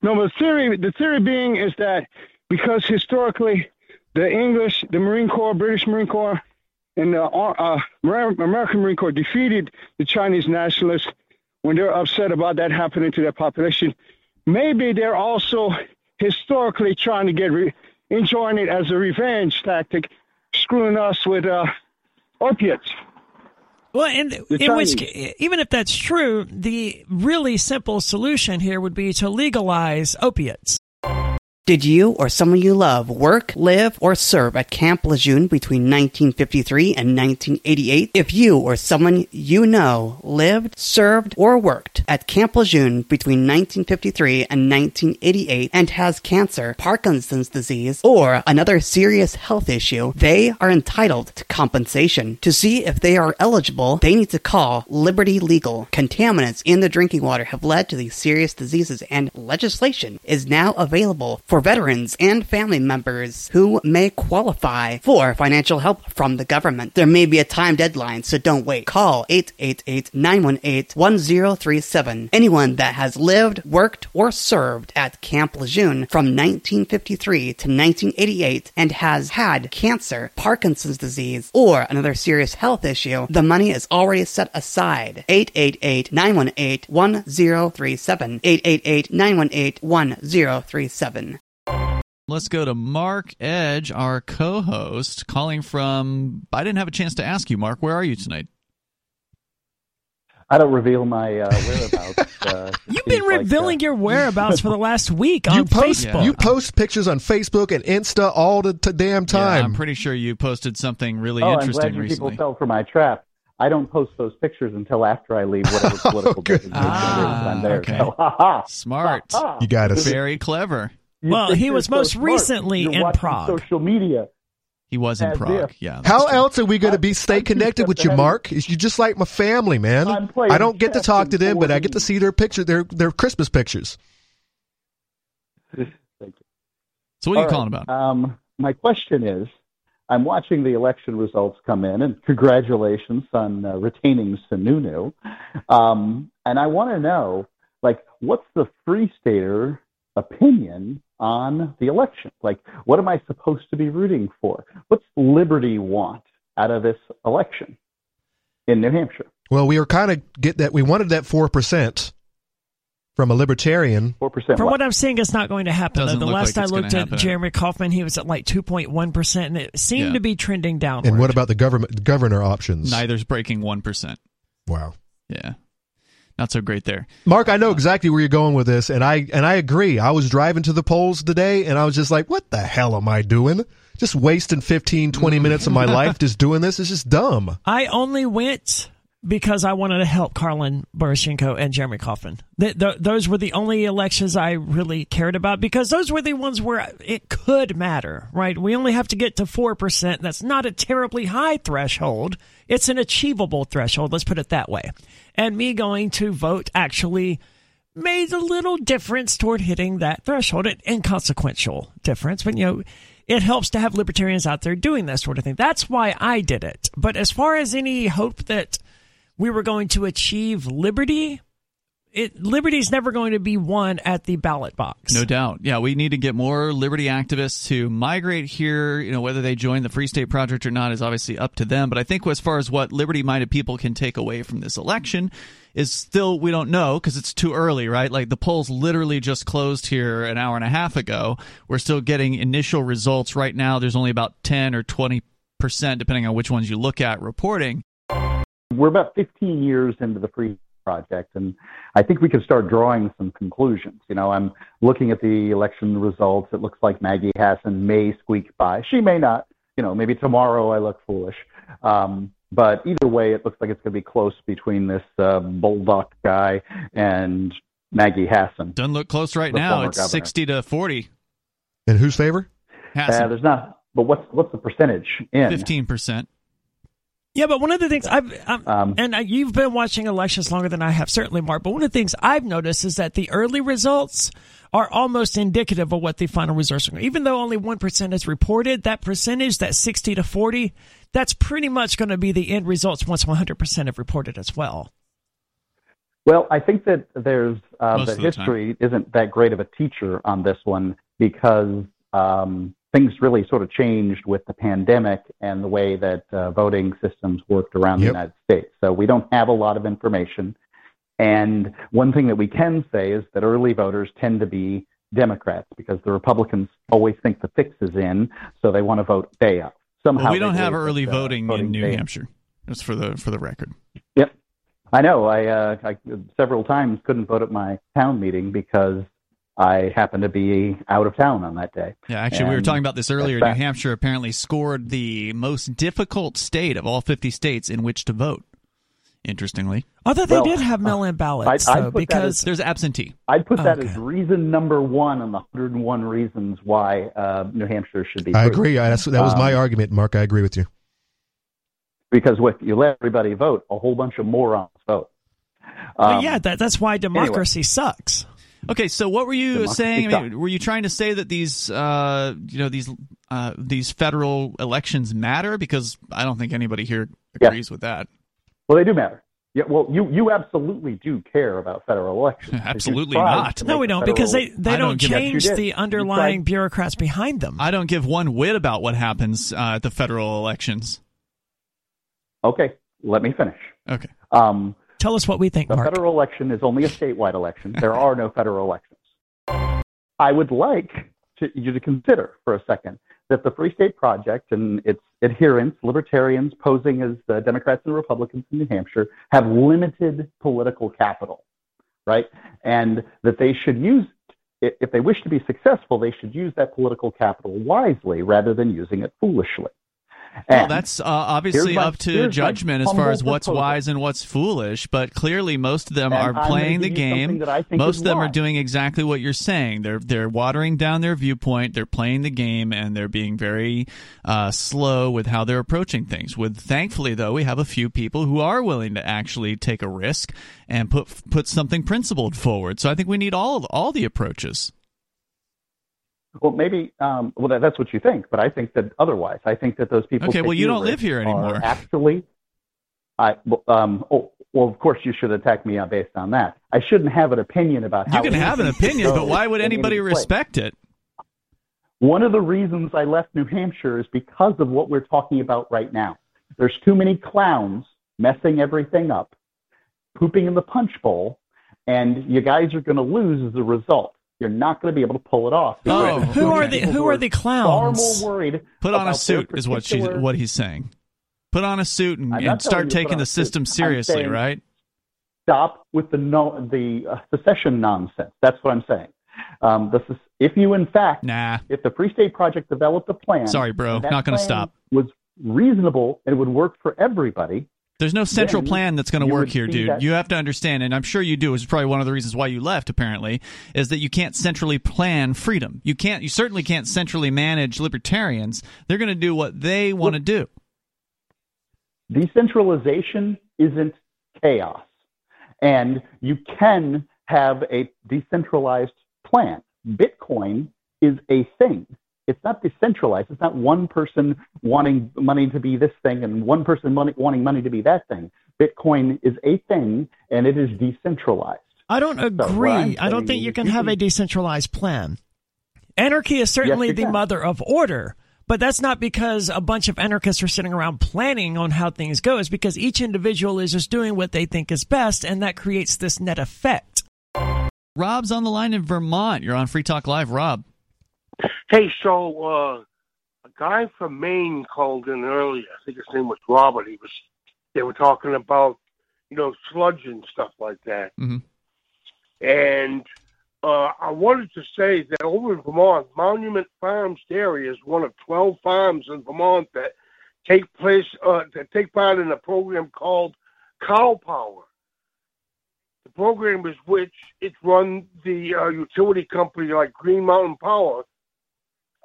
Speaker 6: No, but the theory, the theory being is that because historically the English, the Marine Corps, British Marine Corps, and the uh, American Marine Corps defeated the Chinese nationalists when they're upset about that happening to their population. Maybe they're also historically trying to get re- enjoying it as a revenge tactic, screwing us with uh, opiates.
Speaker 3: Well, and in which, even if that's true, the really simple solution here would be to legalize opiates.
Speaker 7: Did you or someone you love work, live, or serve at Camp Lejeune between 1953 and 1988? If you or someone you know lived, served, or worked at Camp Lejeune between 1953 and 1988 and has cancer, Parkinson's disease, or another serious health issue, they are entitled to compensation. To see if they are eligible, they need to call Liberty Legal. Contaminants in the drinking water have led to these serious diseases and legislation is now available for for veterans and family members who may qualify for financial help from the government. There may be a time deadline, so don't wait. Call 888-918-1037. Anyone that has lived, worked, or served at Camp Lejeune from 1953 to 1988 and has had cancer, Parkinson's disease, or another serious health issue, the money is already set aside. 888-918-1037. 888-918-1037.
Speaker 2: Let's go to Mark Edge, our co host, calling from. I didn't have a chance to ask you, Mark. Where are you tonight?
Speaker 8: I don't reveal my uh, whereabouts. Uh,
Speaker 3: You've been revealing like, uh, your whereabouts for the last week on
Speaker 4: you post,
Speaker 3: Facebook.
Speaker 4: You post pictures on Facebook and Insta all the t- damn time.
Speaker 2: Yeah, I'm pretty sure you posted something really
Speaker 8: oh,
Speaker 2: interesting
Speaker 8: I'm glad
Speaker 2: recently.
Speaker 8: People fell for my trap. I don't post those pictures until after I leave whatever political oh,
Speaker 2: ah, I'm there. Okay. So, Smart.
Speaker 4: you got us.
Speaker 2: Very clever.
Speaker 8: You
Speaker 3: well, he was most
Speaker 8: so
Speaker 3: recently
Speaker 8: You're
Speaker 3: in Prague.
Speaker 8: Social media.
Speaker 2: He was in Prague. If. Yeah.
Speaker 4: How true. else are we going to be stay connected with you, Mark? Is You just like my family, man. I don't get to talk to them, but I get to see their picture, their their Christmas pictures.
Speaker 8: Thank you.
Speaker 2: So what are All you calling right. about?
Speaker 8: Um, my question is, I'm watching the election results come in, and congratulations on uh, retaining Sununu. Um, and I want to know, like, what's the Free Stater opinion on the election. Like, what am I supposed to be rooting for? What's Liberty want out of this election in New Hampshire?
Speaker 4: Well, we were kind of get that we wanted that four percent from a libertarian.
Speaker 8: Four percent.
Speaker 3: From what? what I'm seeing, it's not going to happen. the last like I looked at Jeremy Kauffman, he was at like two point one percent, and it seemed yeah. to be trending downward.
Speaker 4: And what about the government governor options?
Speaker 2: Neither's breaking one percent.
Speaker 4: Wow.
Speaker 2: Yeah not so great there.
Speaker 4: Mark, I know uh, exactly where you're going with this, and I and I agree. I was driving to the polls today, and I was just like, "What the hell am I doing? Just wasting 15, 20 minutes of my life just doing this? It's just dumb."
Speaker 3: I only went because I wanted to help Karlyn Borysenko and Jeremy Kauffman. Th- th- those were the only elections I really cared about because those were the ones where it could matter, right? We only have to get to 4%. That's not a terribly high threshold. It's an achievable threshold. Let's put it that way and me going to vote actually made a little difference toward hitting that threshold, an inconsequential difference, but you know, it helps to have libertarians out there doing that sort of thing. That's why I did it. But as far as any hope that we were going to achieve liberty, it, liberty is never going to be won at the ballot box.
Speaker 2: No doubt. Yeah, we need to get more liberty activists to migrate here. You know, whether they join the Free State Project or not is obviously up to them. But I think as far as what liberty-minded people can take away from this election is still we don't know because it's too early, right? Like the polls literally just closed here an hour and a half ago. We're still getting initial results right now. There's only about 10 or 20 percent, depending on which ones you look at, reporting.
Speaker 8: We're about 15 years into the free project. And I think we can start drawing some conclusions. You know, I'm looking at the election results. It looks like Maggie Hassan may squeak by. She may not. You know, maybe tomorrow I look foolish. Um, but either way, it looks like it's going to be close between this uh, Bolduc guy and Maggie Hassan.
Speaker 2: Doesn't look close right now. It's governor. 60 to 40.
Speaker 4: In whose favor?
Speaker 8: Uh, there's not. But what's what's the percentage in?
Speaker 2: Fifteen percent.
Speaker 3: Yeah, but one of the things I've I'm,
Speaker 8: Um,
Speaker 3: and uh, you've been watching elections longer than I have, certainly, Mark. But one of the things I've noticed is that the early results are almost indicative of what the final results are. Even though only one percent is reported, that percentage, that sixty to forty, that's pretty much going to be the end results once one hundred percent have reported as well.
Speaker 8: Well, I think that there's uh,
Speaker 2: Most
Speaker 8: the
Speaker 2: of the time.
Speaker 8: history isn't that great of a teacher on this one because um, things really sort of changed with the pandemic and the way that uh, voting systems worked around
Speaker 4: Yep.
Speaker 8: the United States. So we don't have a lot of information. And one thing that we can say is that early voters tend to be Democrats because the Republicans always think the fix is in, so they want to vote day up. Somehow
Speaker 2: Well, we don't have
Speaker 8: believe
Speaker 2: early
Speaker 8: that, uh,
Speaker 2: voting in New
Speaker 8: day-
Speaker 2: Hampshire. Just for the for the record.
Speaker 8: Yep. I know. I, uh, I several times couldn't vote at my town meeting because I happened to be out of town on that day.
Speaker 2: Yeah, actually, we were talking about this earlier. New. Hampshire apparently scored the most difficult state of all 50 states in which to vote. Interestingly,
Speaker 3: Although they
Speaker 8: Well,
Speaker 3: did have mail-in ballots,
Speaker 8: I'd- I'd
Speaker 3: though,
Speaker 8: put that
Speaker 3: because
Speaker 2: there's absentee.
Speaker 8: I'd put that
Speaker 3: Okay.
Speaker 8: as reason number one on the 101 reasons why uh, New Hampshire should be.
Speaker 4: I
Speaker 8: free.
Speaker 4: agree. I, that was my
Speaker 8: Um,
Speaker 4: argument, Mark. I agree with you.
Speaker 8: Because if you let everybody vote, a whole bunch of morons vote.
Speaker 3: well,
Speaker 8: Um,
Speaker 3: yeah, that, that's why democracy sucks.
Speaker 2: Okay, so what were you
Speaker 8: Democracy
Speaker 2: saying? I mean, were you trying to say that these, uh, you know, these uh, these federal elections matter? Because I don't think anybody here
Speaker 8: Yes.
Speaker 2: agrees with that.
Speaker 8: Well, they do matter. Yeah, well, you, you absolutely do care about federal elections.
Speaker 2: Absolutely not.
Speaker 3: No, we don't, because they, they don't,
Speaker 2: don't
Speaker 3: change the underlying bureaucrats behind them.
Speaker 2: I don't give one whit about what happens uh, at the federal elections.
Speaker 8: Okay, let me finish.
Speaker 2: Okay.
Speaker 8: Um,
Speaker 3: Tell us what we think,
Speaker 8: The
Speaker 3: Mark.
Speaker 8: federal election is only a statewide election. There are no federal elections. I would like to, you to consider for a second that the Free State Project and its adherents, libertarians posing as the Democrats and Republicans in New Hampshire, have limited political capital, right? And that they should use, if they wish to be successful, they should use that political capital wisely rather than using it foolishly.
Speaker 2: Well, that's uh, obviously
Speaker 8: my-
Speaker 2: up to judgment as far as what's
Speaker 8: proposal.
Speaker 2: wise and what's foolish. But clearly, most of them
Speaker 8: And
Speaker 2: are playing the
Speaker 8: give you something
Speaker 2: game.
Speaker 8: that I think
Speaker 2: Most of them are doing exactly what you're saying. They're they're watering down their viewpoint. They're playing the game, and they're being very uh, slow with how they're approaching things. With thankfully, though, we have a few people who are willing to actually take a risk and put put something principled forward. So I think we need all all the approaches.
Speaker 8: Well, maybe. Um, well, that, that's what you think, but I think that otherwise. I think that those people.
Speaker 2: Okay, well, you don't live here anymore.
Speaker 8: Actually, I. well, Um, oh, well, of course, you should attack me based on that. I shouldn't have an opinion about how.
Speaker 2: You can have an opinion, but why would anybody respect it?
Speaker 8: One of the reasons I left New Hampshire is because of what we're talking about right now. There's too many clowns messing everything up, pooping in the punch bowl, and you guys are going to lose as a result. You're not going to be able to pull it off.
Speaker 2: Oh,
Speaker 8: Because
Speaker 3: Who are the who are the clowns?
Speaker 8: Far
Speaker 3: clowns?
Speaker 8: more worried.
Speaker 2: Put on a suit is what she
Speaker 8: particular-
Speaker 2: what he's saying. Put on a suit and, and start
Speaker 8: you to put
Speaker 2: taking the
Speaker 8: a suit.
Speaker 2: system seriously,
Speaker 8: saying-
Speaker 2: right?
Speaker 8: stop with the no the uh, secession nonsense. That's what I'm saying. Um, the, sec- if you in fact,
Speaker 2: Nah.
Speaker 8: if the Free State Project developed a plan,
Speaker 2: Sorry, bro. Not gonna stop.
Speaker 8: Was reasonable and it would work for everybody.
Speaker 2: There's no central
Speaker 8: then
Speaker 2: plan that's going to work here, dude.
Speaker 8: that-
Speaker 2: You have to understand, and I'm sure you do. Is probably one of the reasons why you left. Apparently, is that you can't centrally plan freedom. You can't. You certainly can't centrally manage libertarians. They're going to do what they want to do.
Speaker 8: Decentralization isn't chaos, and you can have a decentralized plan. Bitcoin is a thing. It's not decentralized. It's not one person wanting money to be this thing and one person money, wanting money to be that thing. Bitcoin is a thing, and it is decentralized.
Speaker 3: I don't agree.
Speaker 8: I'm
Speaker 3: I don't think you can have a decentralized plan. Anarchy is certainly
Speaker 8: you
Speaker 3: the
Speaker 8: can.
Speaker 3: mother of order, but that's not because a bunch of anarchists are sitting around planning on how things go. It's because each individual is just doing what they think is best, and that creates this net effect.
Speaker 2: Rob's on the line in Vermont. You're on Free Talk Live, Rob.
Speaker 9: Hey, so uh, a guy from Maine called in earlier. I think his name was Robert. He was. They were talking about, you know, sludge and stuff like that.
Speaker 2: Mhm.
Speaker 9: And uh, I wanted to say that over in Vermont, Monument Farms Dairy is one of twelve farms in Vermont that take place uh, that take part in a program called Cow Power. The program is which it's run the uh, utility company like Green Mountain Power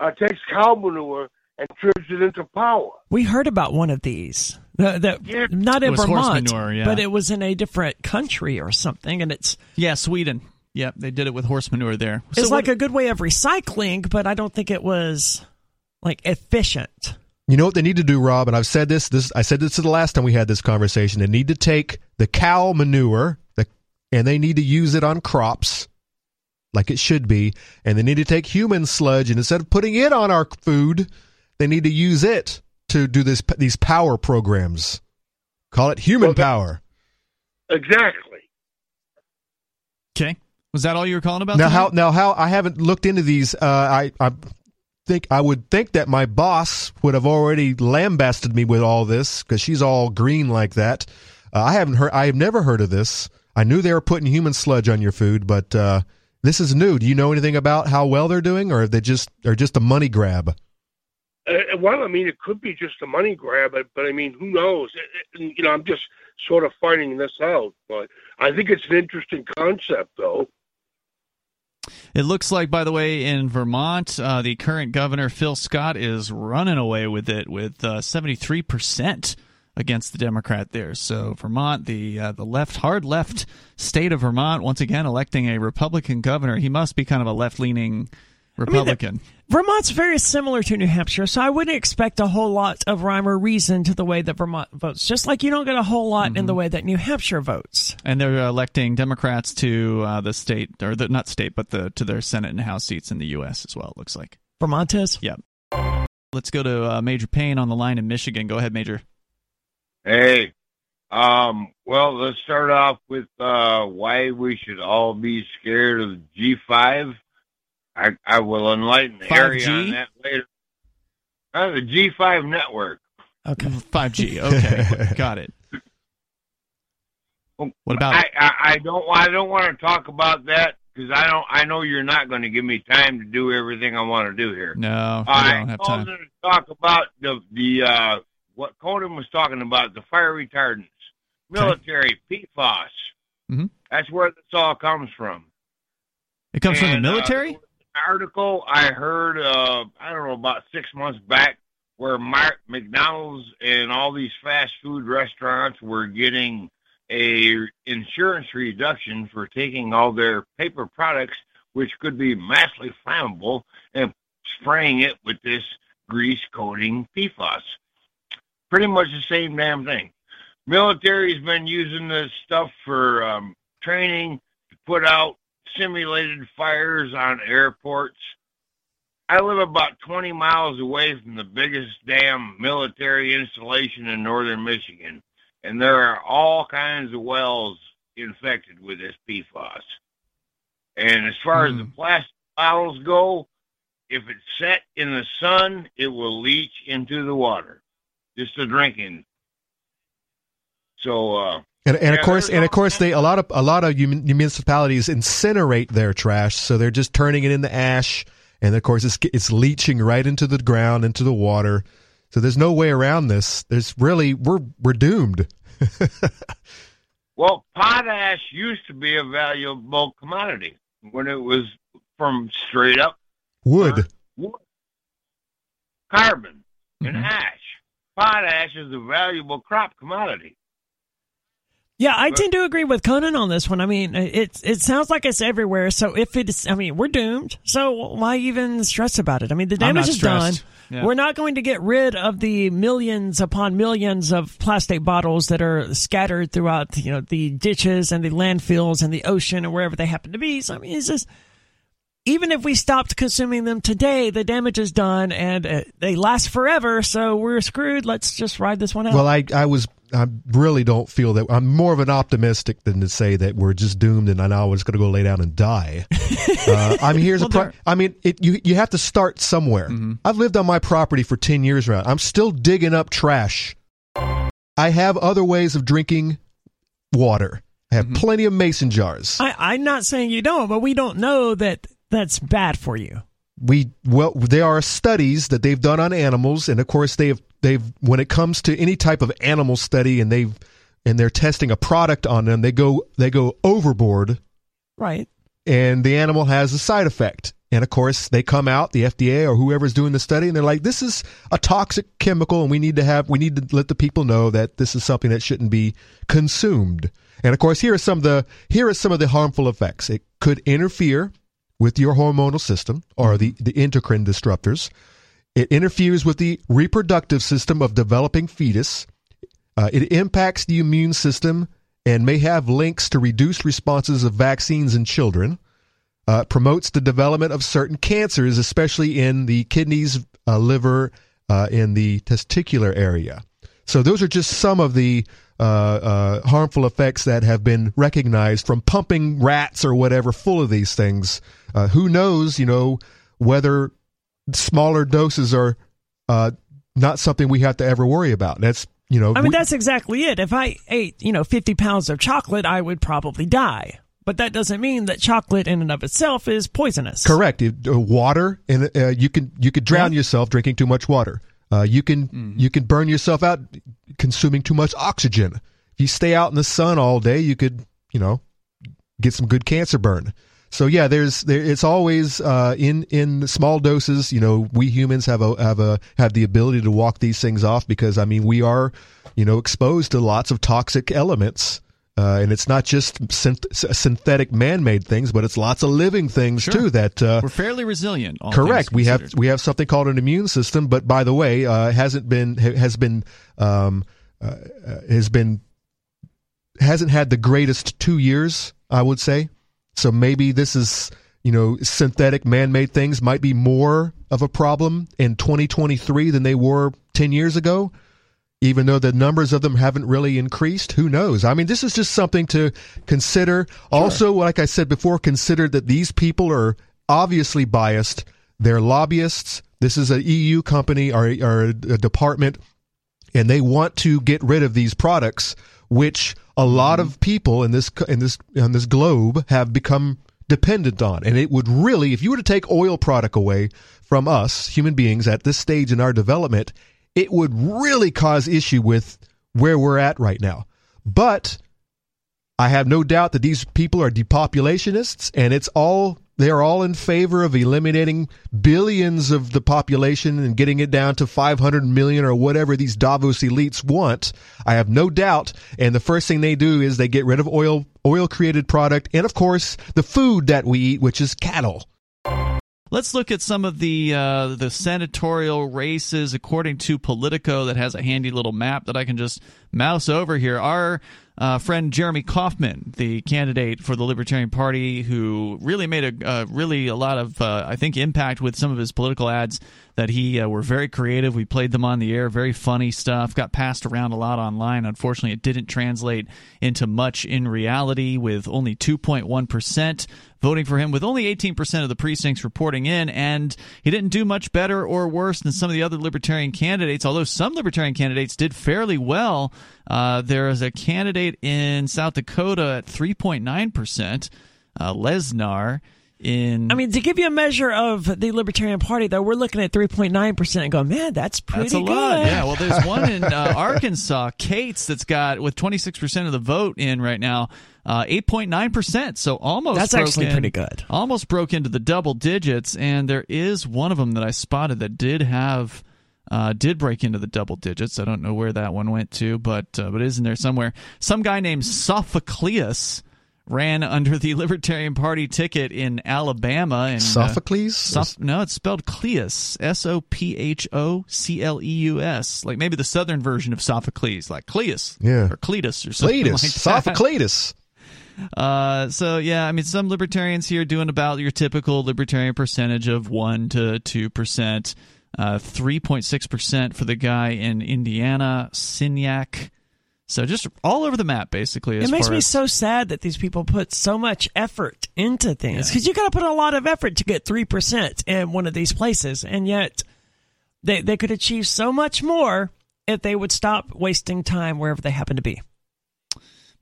Speaker 9: uh, takes cow manure and turns it into power.
Speaker 3: We heard about one of these. The, the,
Speaker 9: Yeah.
Speaker 3: not in Vermont,
Speaker 2: manure, yeah.
Speaker 3: but it was in a different country or something, and it's
Speaker 2: Yeah, Sweden. Yep, they did it with horse manure there.
Speaker 3: it's
Speaker 2: So
Speaker 3: like
Speaker 2: what-
Speaker 3: a good way of recycling, but I don't think it was like efficient.
Speaker 4: You know what they need to do, Rob? And I've said this. This I said this the last time we had this conversation. They need to take the cow manure, the, and they need to use it on crops, like it should be. And they need to take human sludge, and instead of putting it on our food, they need to use it to do this these power programs. Call it human
Speaker 9: Well,
Speaker 4: power.
Speaker 9: Exactly.
Speaker 2: okay. Was that all you were calling about?
Speaker 4: Now
Speaker 2: tonight?
Speaker 4: how now how I haven't looked into these. Uh, I I think I would think that my boss would have already lambasted me with all this because she's all green like that. Uh, I haven't heard. I have never heard of this. I knew they were putting human sludge on your food, but uh, this is new. Do you know anything about how well they're doing, or are they just are just a money grab?
Speaker 9: Uh, well, I mean, it could be just a money grab, but, but I mean, who knows? It- it- you know, I'm just sort of finding this out. But I think it's an interesting concept, though.
Speaker 2: It looks like, by the way, in Vermont, uh, the current governor Phil Scott is running away with it with seventy three percent against the Democrat there. So Vermont, the uh, the left, hard left state of Vermont, once again electing a Republican governor. He must be kind of a left leaning Republican.
Speaker 3: Vermont's very similar to New Hampshire, so I wouldn't expect a whole lot of rhyme or reason to the way that Vermont votes. Just like you don't get a whole lot in
Speaker 2: Mm-hmm.
Speaker 3: the way that New Hampshire votes.
Speaker 2: and they're electing Democrats to uh, the state, or the not state, but the to their Senate and House seats in the U.S. as well. It looks like.
Speaker 3: Vermont is.
Speaker 2: Yep. Let's go to uh, Major Payne on the line in Michigan. Go ahead, Major.
Speaker 10: Hey, um, well, let's start off with uh, why we should all be scared of G5. I, I will enlighten Harry
Speaker 2: 5G?
Speaker 10: on that later. Uh, the G5 network.
Speaker 3: Okay.
Speaker 2: 5G. Okay, got it. What about
Speaker 10: I. I, I don't I don't want to talk about that because I don't I know you're not going to give me time to do everything I want to do here.
Speaker 2: No, I
Speaker 10: I
Speaker 2: don't have
Speaker 10: called
Speaker 2: time.
Speaker 10: in to talk about the the uh, what Conan was talking about the fire retardants, military PFAS.
Speaker 2: Mhm.
Speaker 10: That's where this all comes from.
Speaker 2: It comes from the
Speaker 10: And, uh,
Speaker 2: military.
Speaker 10: an article I heard uh, I don't know about six months back where Mar- McDonald's and all these fast food restaurants were getting a insurance reduction for taking all their paper products, which could be massively flammable, and spraying it with this grease coating PFAS. Pretty much the same damn thing. Military's been using this stuff for um, training to put out simulated fires on airports. I live about 20 miles away from the biggest damn military installation in northern Michigan, and there are all kinds of wells infected with this PFAS. And as far as the plastic bottles go, if it's set in the sun, it will leach into the water, just a drinking. So, uh,
Speaker 4: And, and
Speaker 10: Yeah,
Speaker 4: of course, and of course, they a lot of a lot of municipalities incinerate their trash, so they're just turning it into ash, and of course, it's it's leaching right into the ground, into the water. So there's no way around this. There's really we're we're doomed.
Speaker 10: Well, potash used to be a valuable commodity when it was from straight up
Speaker 4: Wood.
Speaker 10: wood, carbon, and
Speaker 2: Mhm.
Speaker 10: ash. Potash is a valuable crop commodity.
Speaker 3: Yeah, I
Speaker 10: But-
Speaker 3: tend to agree with Conan on this one. I mean, it it sounds like it's everywhere. So if it's, I mean, we're doomed. So why even stress about it? I mean, the damage
Speaker 2: not
Speaker 3: is done.
Speaker 2: Yeah.
Speaker 3: We're not going to get rid of the millions upon millions of plastic bottles that are scattered throughout, you know, the ditches and the landfills and the ocean or wherever they happen to be. So I mean, it's just even if we stopped consuming them today, the damage is done and uh, they last forever. So we're screwed. Let's just ride this one out.
Speaker 4: Well, I I was I really don't feel that I'm more of an optimistic than to say that we're just doomed and I know we're just going to go lay down and die. uh, I mean, here's
Speaker 2: Well,
Speaker 4: a pro- I mean, it, you you have to start somewhere. I've lived on my property for ten years now. I'm still digging up trash. I have other ways of drinking water. I have plenty of mason jars.
Speaker 3: I, I'm not saying you don't, but we don't know that that's bad for you.
Speaker 4: we well there are studies that they've done on animals and of course they've they've when it comes to any type of animal study and they've and they're testing a product on them they go they go overboard
Speaker 3: Right.
Speaker 4: and the animal has a side effect. And of course, they come out, the FDA or whoever's doing the study, and they're like, this is a toxic chemical, and we need to have, we need to let the people know that this is something that shouldn't be consumed. And of course, here are some of the, here are some of the harmful effects. It could interfere with your hormonal system or the, the endocrine disruptors. It interferes with the reproductive system of developing fetus. Uh, it impacts the immune system and may have links to reduced responses of vaccines in children. Uh, promotes the development of certain cancers, especially in the kidneys, uh, liver, uh, in the testicular area. So those are just some of the uh, uh, harmful effects that have been recognized from pumping rats or whatever full of these things. Uh, who knows, you know, whether smaller doses are not something we have to ever worry about. That's you know,
Speaker 3: I mean,
Speaker 4: we-
Speaker 3: that's exactly it. If I ate, you know, 50 pounds of chocolate, I would probably die. But that doesn't mean that chocolate in and of itself is poisonous.
Speaker 4: Correct. It- uh, water, and uh, you can you could drown yourself drinking too much water. Uh, you can you can burn yourself out consuming too much oxygen. If you stay out in the sun all day, you could you know get some good cancer burn. So yeah, there's there, it's always uh, in in small doses. You know, we humans have a have a have the ability to walk these things off because I mean we are you know exposed to lots of toxic elements. Uh, and it's not just synth- synthetic man-made things, but it's lots of living things
Speaker 2: Sure.
Speaker 4: too. That uh,
Speaker 2: We're fairly resilient.
Speaker 4: correct. We have we have something called an immune system, but by the way, uh, hasn't been has been um, uh, uh, has been hasn't had the greatest two years, I would say. So maybe this is you know synthetic man-made things might be more of a problem in 2023 than they were 10 years ago. Even though the numbers of them haven't really increased, who knows? I mean, this is just something to consider. Also, like I said before, consider that these people are obviously biased. They're lobbyists. This is an EU company or, or a department and they want to get rid of these products, which a lot mm-hmm. of people in this in this on this globe have become dependent on. And it would really, if you were to take oil product away from us human beings at this stage in our development, it would really cause issue with where we're at right now. But I have no doubt that these people are depopulationists, and it's all they are all in favor of eliminating billions of the population and getting it down to 500 million or whatever these Davos elites want. I have no doubt. And the first thing they do is they get rid of oil, oil created product, and of course the food that we eat, which is cattle.
Speaker 2: Let's look at some of the uh, the senatorial races according to Politico. That has a handy little map that I can just mouse over here. Our uh, friend Jeremy Kauffman, the candidate for the Libertarian Party, who really made a uh, really a lot of uh, I think impact with some of his political ads that he uh, were very creative. We played them on the air, very funny stuff. Got passed around a lot online. Unfortunately, it didn't translate into much in reality, with only 2.1 percent voting for him with only 18% of the precincts reporting in, and he didn't do much better or worse than some of the other libertarian candidates, although some libertarian candidates did fairly well. Uh, there is a candidate in South Dakota at 3.9%, uh, Lesnar. In
Speaker 3: I mean, to give you a measure of the Libertarian Party, though, we're looking at 3.9% and go, man, that's pretty
Speaker 2: That's a
Speaker 3: good.
Speaker 2: lot. Yeah. Well, there's one in uh, Arkansas, Cates, that's got with 26% of the vote in right now, uh, 8.9%. So almost
Speaker 3: That's
Speaker 2: broke
Speaker 3: actually
Speaker 2: in-
Speaker 3: pretty good.
Speaker 2: Almost broke into the double digits. And there is one of them that I spotted that did have. Uh, did break into the double digits. I don't know where that one went to, but uh, but it is in there somewhere. Some guy named Sophocleus ran under the Libertarian Party ticket in Alabama. And uh,
Speaker 4: Sophocles?
Speaker 2: Soph- no, it's spelled Cleus. S O P H O C L E U S. Like maybe the southern version of Sophocles, like Cleus.
Speaker 4: Yeah.
Speaker 2: Or Cletus or something
Speaker 4: Cletus,
Speaker 2: like that.
Speaker 4: Sophocletus.
Speaker 2: Uh, so yeah, I mean, some libertarians here doing about your typical libertarian percentage of one to two percent, uh, three point six percent for the guy in Indiana, Sceniak. So just all over the map, basically.
Speaker 3: It makes me
Speaker 2: as,
Speaker 3: so sad that these people put so much effort into things because you got to put a lot of effort to get 3% in one of these places. And yet they, they could achieve so much more if they would stop wasting time wherever they happen to be.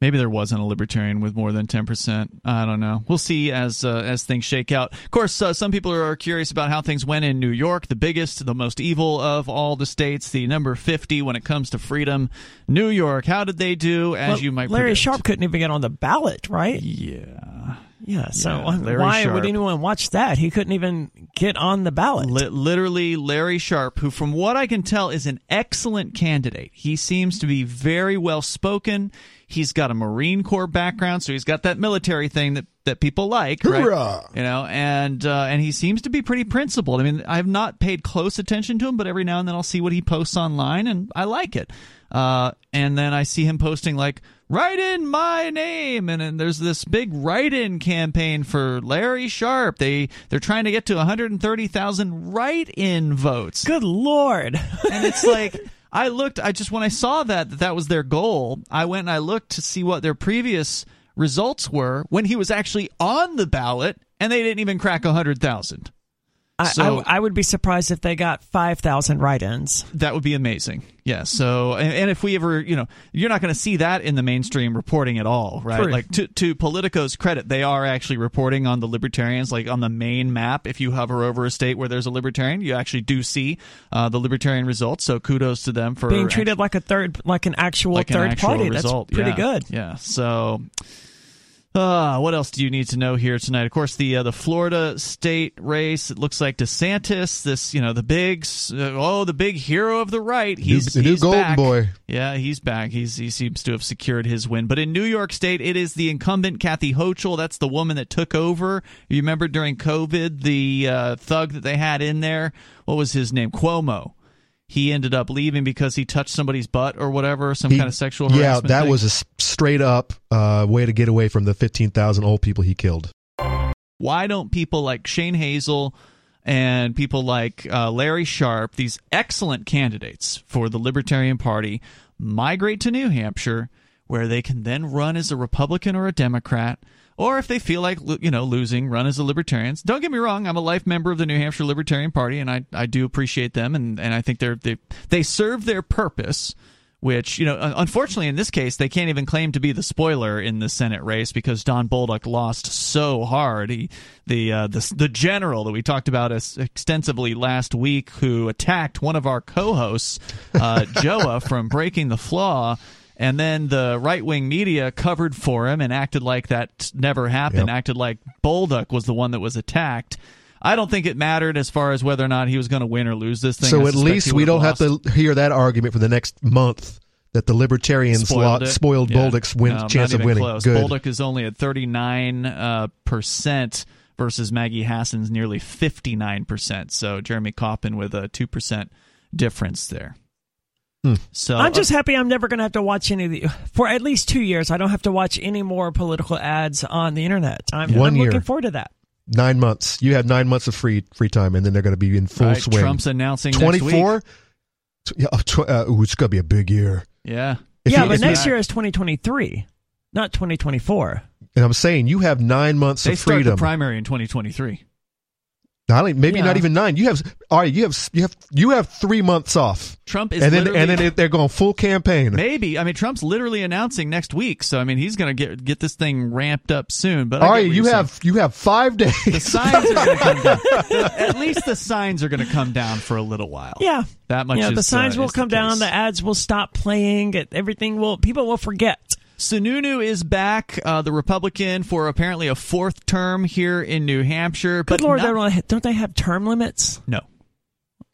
Speaker 2: Maybe there wasn't a libertarian with more than ten percent. I don't know. We'll see as uh, as things shake out. Of course, uh, some people are curious about how things went in New York, the biggest, the most evil of all the states, the number fifty when it comes to freedom. New York, how did they do? As
Speaker 3: Well,
Speaker 2: you might
Speaker 3: Larry
Speaker 2: predict?
Speaker 3: Sharp couldn't even get on the ballot, right?
Speaker 2: Yeah.
Speaker 3: Yeah, so
Speaker 2: Yeah, Larry
Speaker 3: why
Speaker 2: Sharp.
Speaker 3: would anyone watch that? He couldn't even get on the ballot.
Speaker 2: Li- literally, Larry Sharp, who, from what I can tell, is an excellent candidate. He seems to be very well spoken. He's got a Marine Corps background, so he's got that military thing that, that people like, right? You know, and uh, and he seems to be pretty principled. I mean, I've not paid close attention to him, but every now and then I'll see what he posts online, and I like it. Uh, and then I see him posting like write in my name and then there's this big write-in campaign for Larry Sharp. They they're trying to get to 130,000 write-in votes.
Speaker 3: Good lord!
Speaker 2: And it's like I looked I just when I saw that that that was their goal, I went and I looked to see what their previous results were when he was actually on the ballot and they didn't even crack 100,000.
Speaker 3: I,
Speaker 2: So-
Speaker 3: I, I would be surprised if they got five thousand write-ins.
Speaker 2: That would be amazing. Yeah. So, and, and if we ever, you know, you're not going to see that in the mainstream reporting at all, right?
Speaker 3: True.
Speaker 2: Like to to Politico's credit, they are actually reporting on the libertarians, like on the main map. If you hover over a state where there's a libertarian, you actually do see uh, the libertarian results. So, kudos to them for
Speaker 3: Being treated like a third, like an actual
Speaker 2: like an
Speaker 3: third
Speaker 2: actual
Speaker 3: party.
Speaker 2: result.
Speaker 3: That's pretty
Speaker 2: Yeah.
Speaker 3: good.
Speaker 2: Yeah. So. Uh, what else do you need to know here tonight? Of course, the uh, the Florida state race. It looks like DeSantis, this you know the big uh, oh the big hero of the right. He's
Speaker 4: the new
Speaker 2: he's
Speaker 4: golden
Speaker 2: back.
Speaker 4: boy.
Speaker 2: Yeah, he's back. He's he seems to have secured his win. But in New York State, it is the incumbent Kathy Hochul. That's the woman that took over. You remember during COVID, the uh, thug that they had in there. What was his name? Cuomo. He ended up leaving because he touched somebody's butt or whatever, some
Speaker 4: He-
Speaker 2: kind of sexual
Speaker 4: Yeah, that
Speaker 2: thing.
Speaker 4: was a straight up uh, way to get away from the 15,000 old people he killed.
Speaker 2: why don't people like Shane Hazel and people like uh, Larry Sharp, these excellent candidates for the Libertarian Party, migrate to New Hampshire, where they can then run as a Republican or a Democrat, or if they feel like you know losing, run as a Libertarian. Don't get me wrong; I'm a life member of the New Hampshire Libertarian Party, and I I do appreciate them, and and I think they're they they serve their purpose which you know unfortunately in this case they can't even claim to be the spoiler in the Senate race because Don Bolduc lost so hard. He, the uh, the the general that we talked about extensively last week, who attacked one of our co-hosts, uh, Joa, from breaking the flaw. And then the right wing media covered for him and acted like that never happened,
Speaker 4: Yep.
Speaker 2: acted like Bolduc was the one that was attacked. I don't think it mattered as far as whether or not he was going to win or lose this thing.
Speaker 4: So
Speaker 2: I
Speaker 4: at least we don't have to hear that argument for the next month that the libertarians
Speaker 2: spoiled,
Speaker 4: lo-
Speaker 2: it.
Speaker 4: spoiled
Speaker 2: Yeah.
Speaker 4: Bolduc's win-
Speaker 2: No,
Speaker 4: chance of winning.
Speaker 2: Close.
Speaker 4: Good.
Speaker 2: Bolduc is only at 39 uh, percent versus Maggie Hassan's nearly 59 percent. So Jeremy Kauffman with a two percent difference there.
Speaker 4: Hmm.
Speaker 2: So
Speaker 3: I'm just happy I'm never going to have to watch any of the for at least two years. I don't have to watch any more political ads on the internet. I'm,
Speaker 4: One
Speaker 3: I'm
Speaker 4: year.
Speaker 3: looking forward to that.
Speaker 4: Nine months. You have nine months of free free time, and then they're going to be in full
Speaker 2: right,
Speaker 4: swing.
Speaker 2: Trump's announcing next
Speaker 4: Twenty
Speaker 2: week.
Speaker 4: four. Yeah, uh, tw- uh, ooh, it's going to be a big year.
Speaker 2: Yeah,
Speaker 4: If
Speaker 3: yeah,
Speaker 4: you-
Speaker 3: but
Speaker 4: if you-
Speaker 3: next year is 2023, not 2024.
Speaker 4: and I'm saying you have nine months
Speaker 2: they
Speaker 4: of
Speaker 2: start the primary in 2023.
Speaker 4: Not only, maybe
Speaker 2: Yeah.
Speaker 4: not even nine. You have all right. You have you have you have three months off,
Speaker 2: Trump is
Speaker 4: and then and then they're going full campaign.
Speaker 2: Maybe I mean Trump's literally announcing next week, so I mean he's going to get get this thing ramped up soon. But I
Speaker 4: all
Speaker 2: get
Speaker 4: right,
Speaker 2: what
Speaker 4: you
Speaker 2: you're
Speaker 4: have you have five days.
Speaker 2: the signs are going to come down. At least the signs are going to come down for a little while.
Speaker 3: Yeah,
Speaker 2: that much.
Speaker 3: yeah.
Speaker 2: is,
Speaker 3: the signs
Speaker 2: uh,
Speaker 3: will come
Speaker 2: the
Speaker 3: down. The ads will stop playing. it- Everything will. People will forget.
Speaker 2: Sununu is back, uh, the Republican, for apparently a fourth term here in New Hampshire.
Speaker 3: Good
Speaker 2: but
Speaker 3: lord,
Speaker 2: not-
Speaker 3: don't, don't they have term limits?
Speaker 2: no,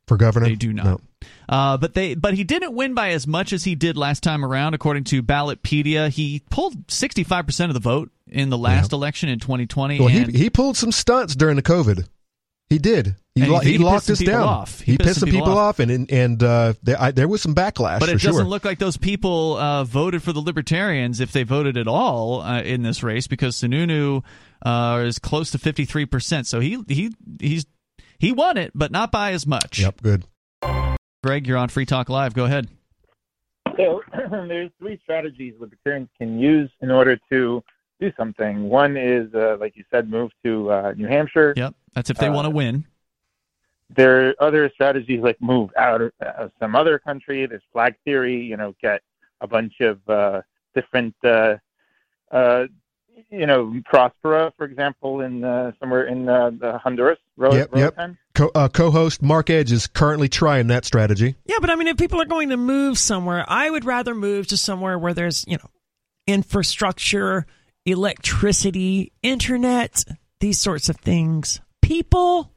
Speaker 4: for governor.
Speaker 2: they do not.
Speaker 4: No.
Speaker 2: Uh, but they, but he didn't win by as much as he did last time around, according to Ballotpedia. He pulled sixty five percent of the vote in the last election in 2020.
Speaker 4: Well, he he pulled some stunts during the COVID. He did. He, lo-
Speaker 2: he-
Speaker 4: he,
Speaker 2: he
Speaker 4: locked
Speaker 2: pissed
Speaker 4: us down.
Speaker 2: off.
Speaker 4: He, pissed some people, off. and and, and uh, there, I, there was some backlash
Speaker 2: But
Speaker 4: for
Speaker 2: it doesn't
Speaker 4: sure.
Speaker 2: look like those people uh, voted for the Libertarians if they voted at all uh, in this race because Sununu uh, is close to fifty three percent. So he he he's he won it, but not by as much.
Speaker 4: yep, good.
Speaker 2: Greg, you're on Free Talk Live. Go ahead.
Speaker 11: So there's three strategies libertarians can use in order to do something. One is, uh, like you said, move to uh, New Hampshire.
Speaker 2: Yep, that's if they
Speaker 11: Uh,
Speaker 2: want to win.
Speaker 11: There are other strategies like move out of uh, some other country. There's flag theory. You know, get a bunch of uh, different, uh, uh, you know, Prospera, for example, in uh, somewhere in uh, the Honduras. Ro-
Speaker 4: Yep, yep.
Speaker 11: Roatan.
Speaker 4: Co- uh, co-host Mark Edge is currently trying that strategy.
Speaker 3: Yeah, but I mean, if people are going to move somewhere, I would rather move to somewhere where there's, you know, infrastructure, electricity, internet, these sorts of things. People.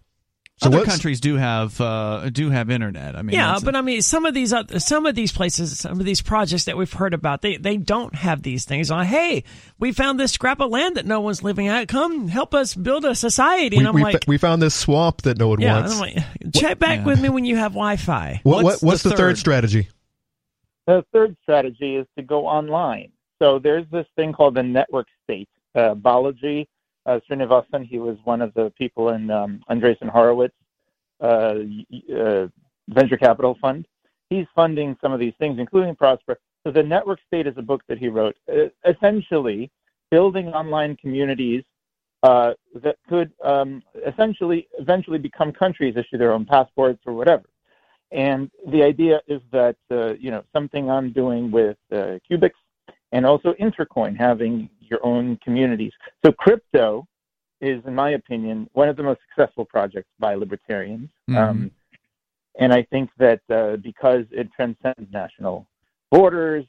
Speaker 2: So Other countries do have uh, do have internet. I mean,
Speaker 3: yeah, but I mean, some of these other, some of these places, some of these projects that we've heard about, they they don't have these things. On hey, we found this scrap of land that no one's living at. Come help us build a society.
Speaker 4: We,
Speaker 3: and I'm
Speaker 4: we,
Speaker 3: like,
Speaker 4: we found this swamp that no one
Speaker 3: yeah,
Speaker 4: wants.
Speaker 3: Like, check back yeah. with me when you have Wi-Fi.
Speaker 4: What, what's, what's the, the third? third strategy?
Speaker 11: The third strategy is to go online. So there's this thing called the network state. Uh, Balaji uh, Srinivasan, he was one of the people in um, Andreessen Horowitz uh, uh, venture capital fund. He's funding some of these things, including Prosper. So the network state is a book that he wrote, uh, essentially building online communities uh, that could um, essentially eventually become countries, issue their own passports or whatever. And the idea is that uh, you know something I'm doing with uh, Qbix and also Intercoin having your own communities. So crypto is, in my opinion, one of the most successful projects by libertarians. Mm-hmm. Um, and I think that uh, because it transcends national borders,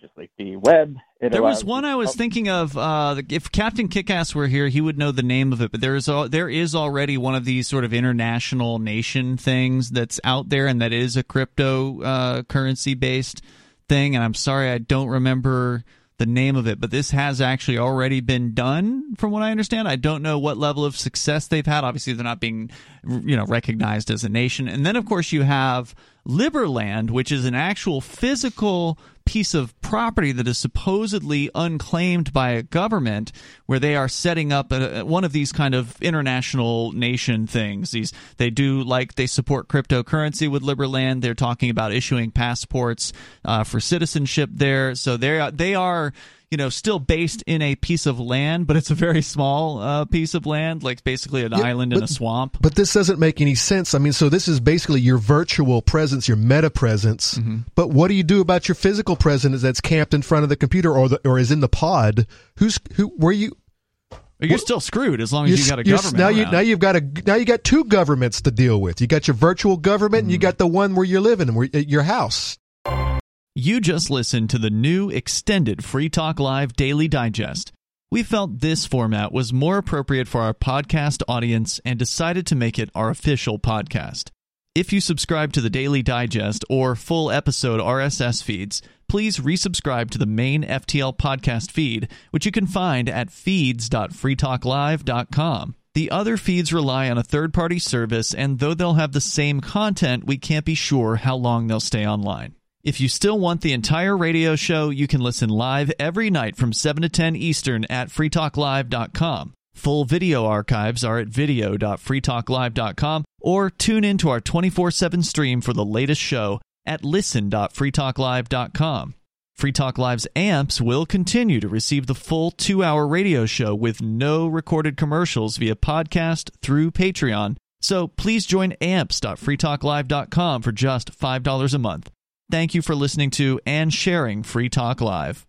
Speaker 11: just like the web.
Speaker 2: there was one I was help. thinking of. Uh, if Captain Kickass were here, he would know the name of it. But there is there is already one of these sort of international nation things that's out there, and that is a crypto uh, currency based thing. And I'm sorry, I don't remember the name of it, but this has actually already been done, from what I understand. I don't know what level of success they've had. Obviously, they're not being, you know, recognized as a nation. And then, of course, you have Liberland, which is an actual physical piece of property that is supposedly unclaimed by a government, where they are setting up a, one of these kind of international nation things. These they do like they support cryptocurrency with Liberland. They're talking about issuing passports uh, for citizenship there. So they they are you know, still based in a piece of land, but it's a very small uh, piece of land, like basically an yeah, island but, in a swamp.
Speaker 4: But this doesn't make any sense. I mean, so this is basically your virtual presence, your meta presence. Mm-hmm. But what do you do about your physical presence that's camped in front of the computer or the, or is in the pod? Who's who? Where you?
Speaker 2: You're still screwed as long as you got a government.
Speaker 4: Now you now you've got a now you got two governments to deal with. You got your virtual government mm-hmm. and you mm-hmm. got the one where you're living, where your house.
Speaker 2: You just listened to the new extended Free Talk Live Daily Digest. We felt this format was more appropriate for our podcast audience and decided to make it our official podcast. If you subscribe to the Daily Digest or full episode RSS feeds, please resubscribe to the main FTL podcast feed, which you can find at feeds.freetalklive.com. The other feeds rely on a third party service, and though they'll have the same content, we can't be sure how long they'll stay online. If you still want the entire radio show, you can listen live every night from 7 to 10 Eastern at freetalklive.com. Full video archives are at video.freetalklive.com or tune in to our 24 7 stream for the latest show at listen.freetalklive.com. Free Talk Live's amps will continue to receive the full two hour radio show with no recorded commercials via podcast through Patreon. So please join amps.freetalklive.com for just $5 a month. Thank you for listening to and sharing Free Talk Live.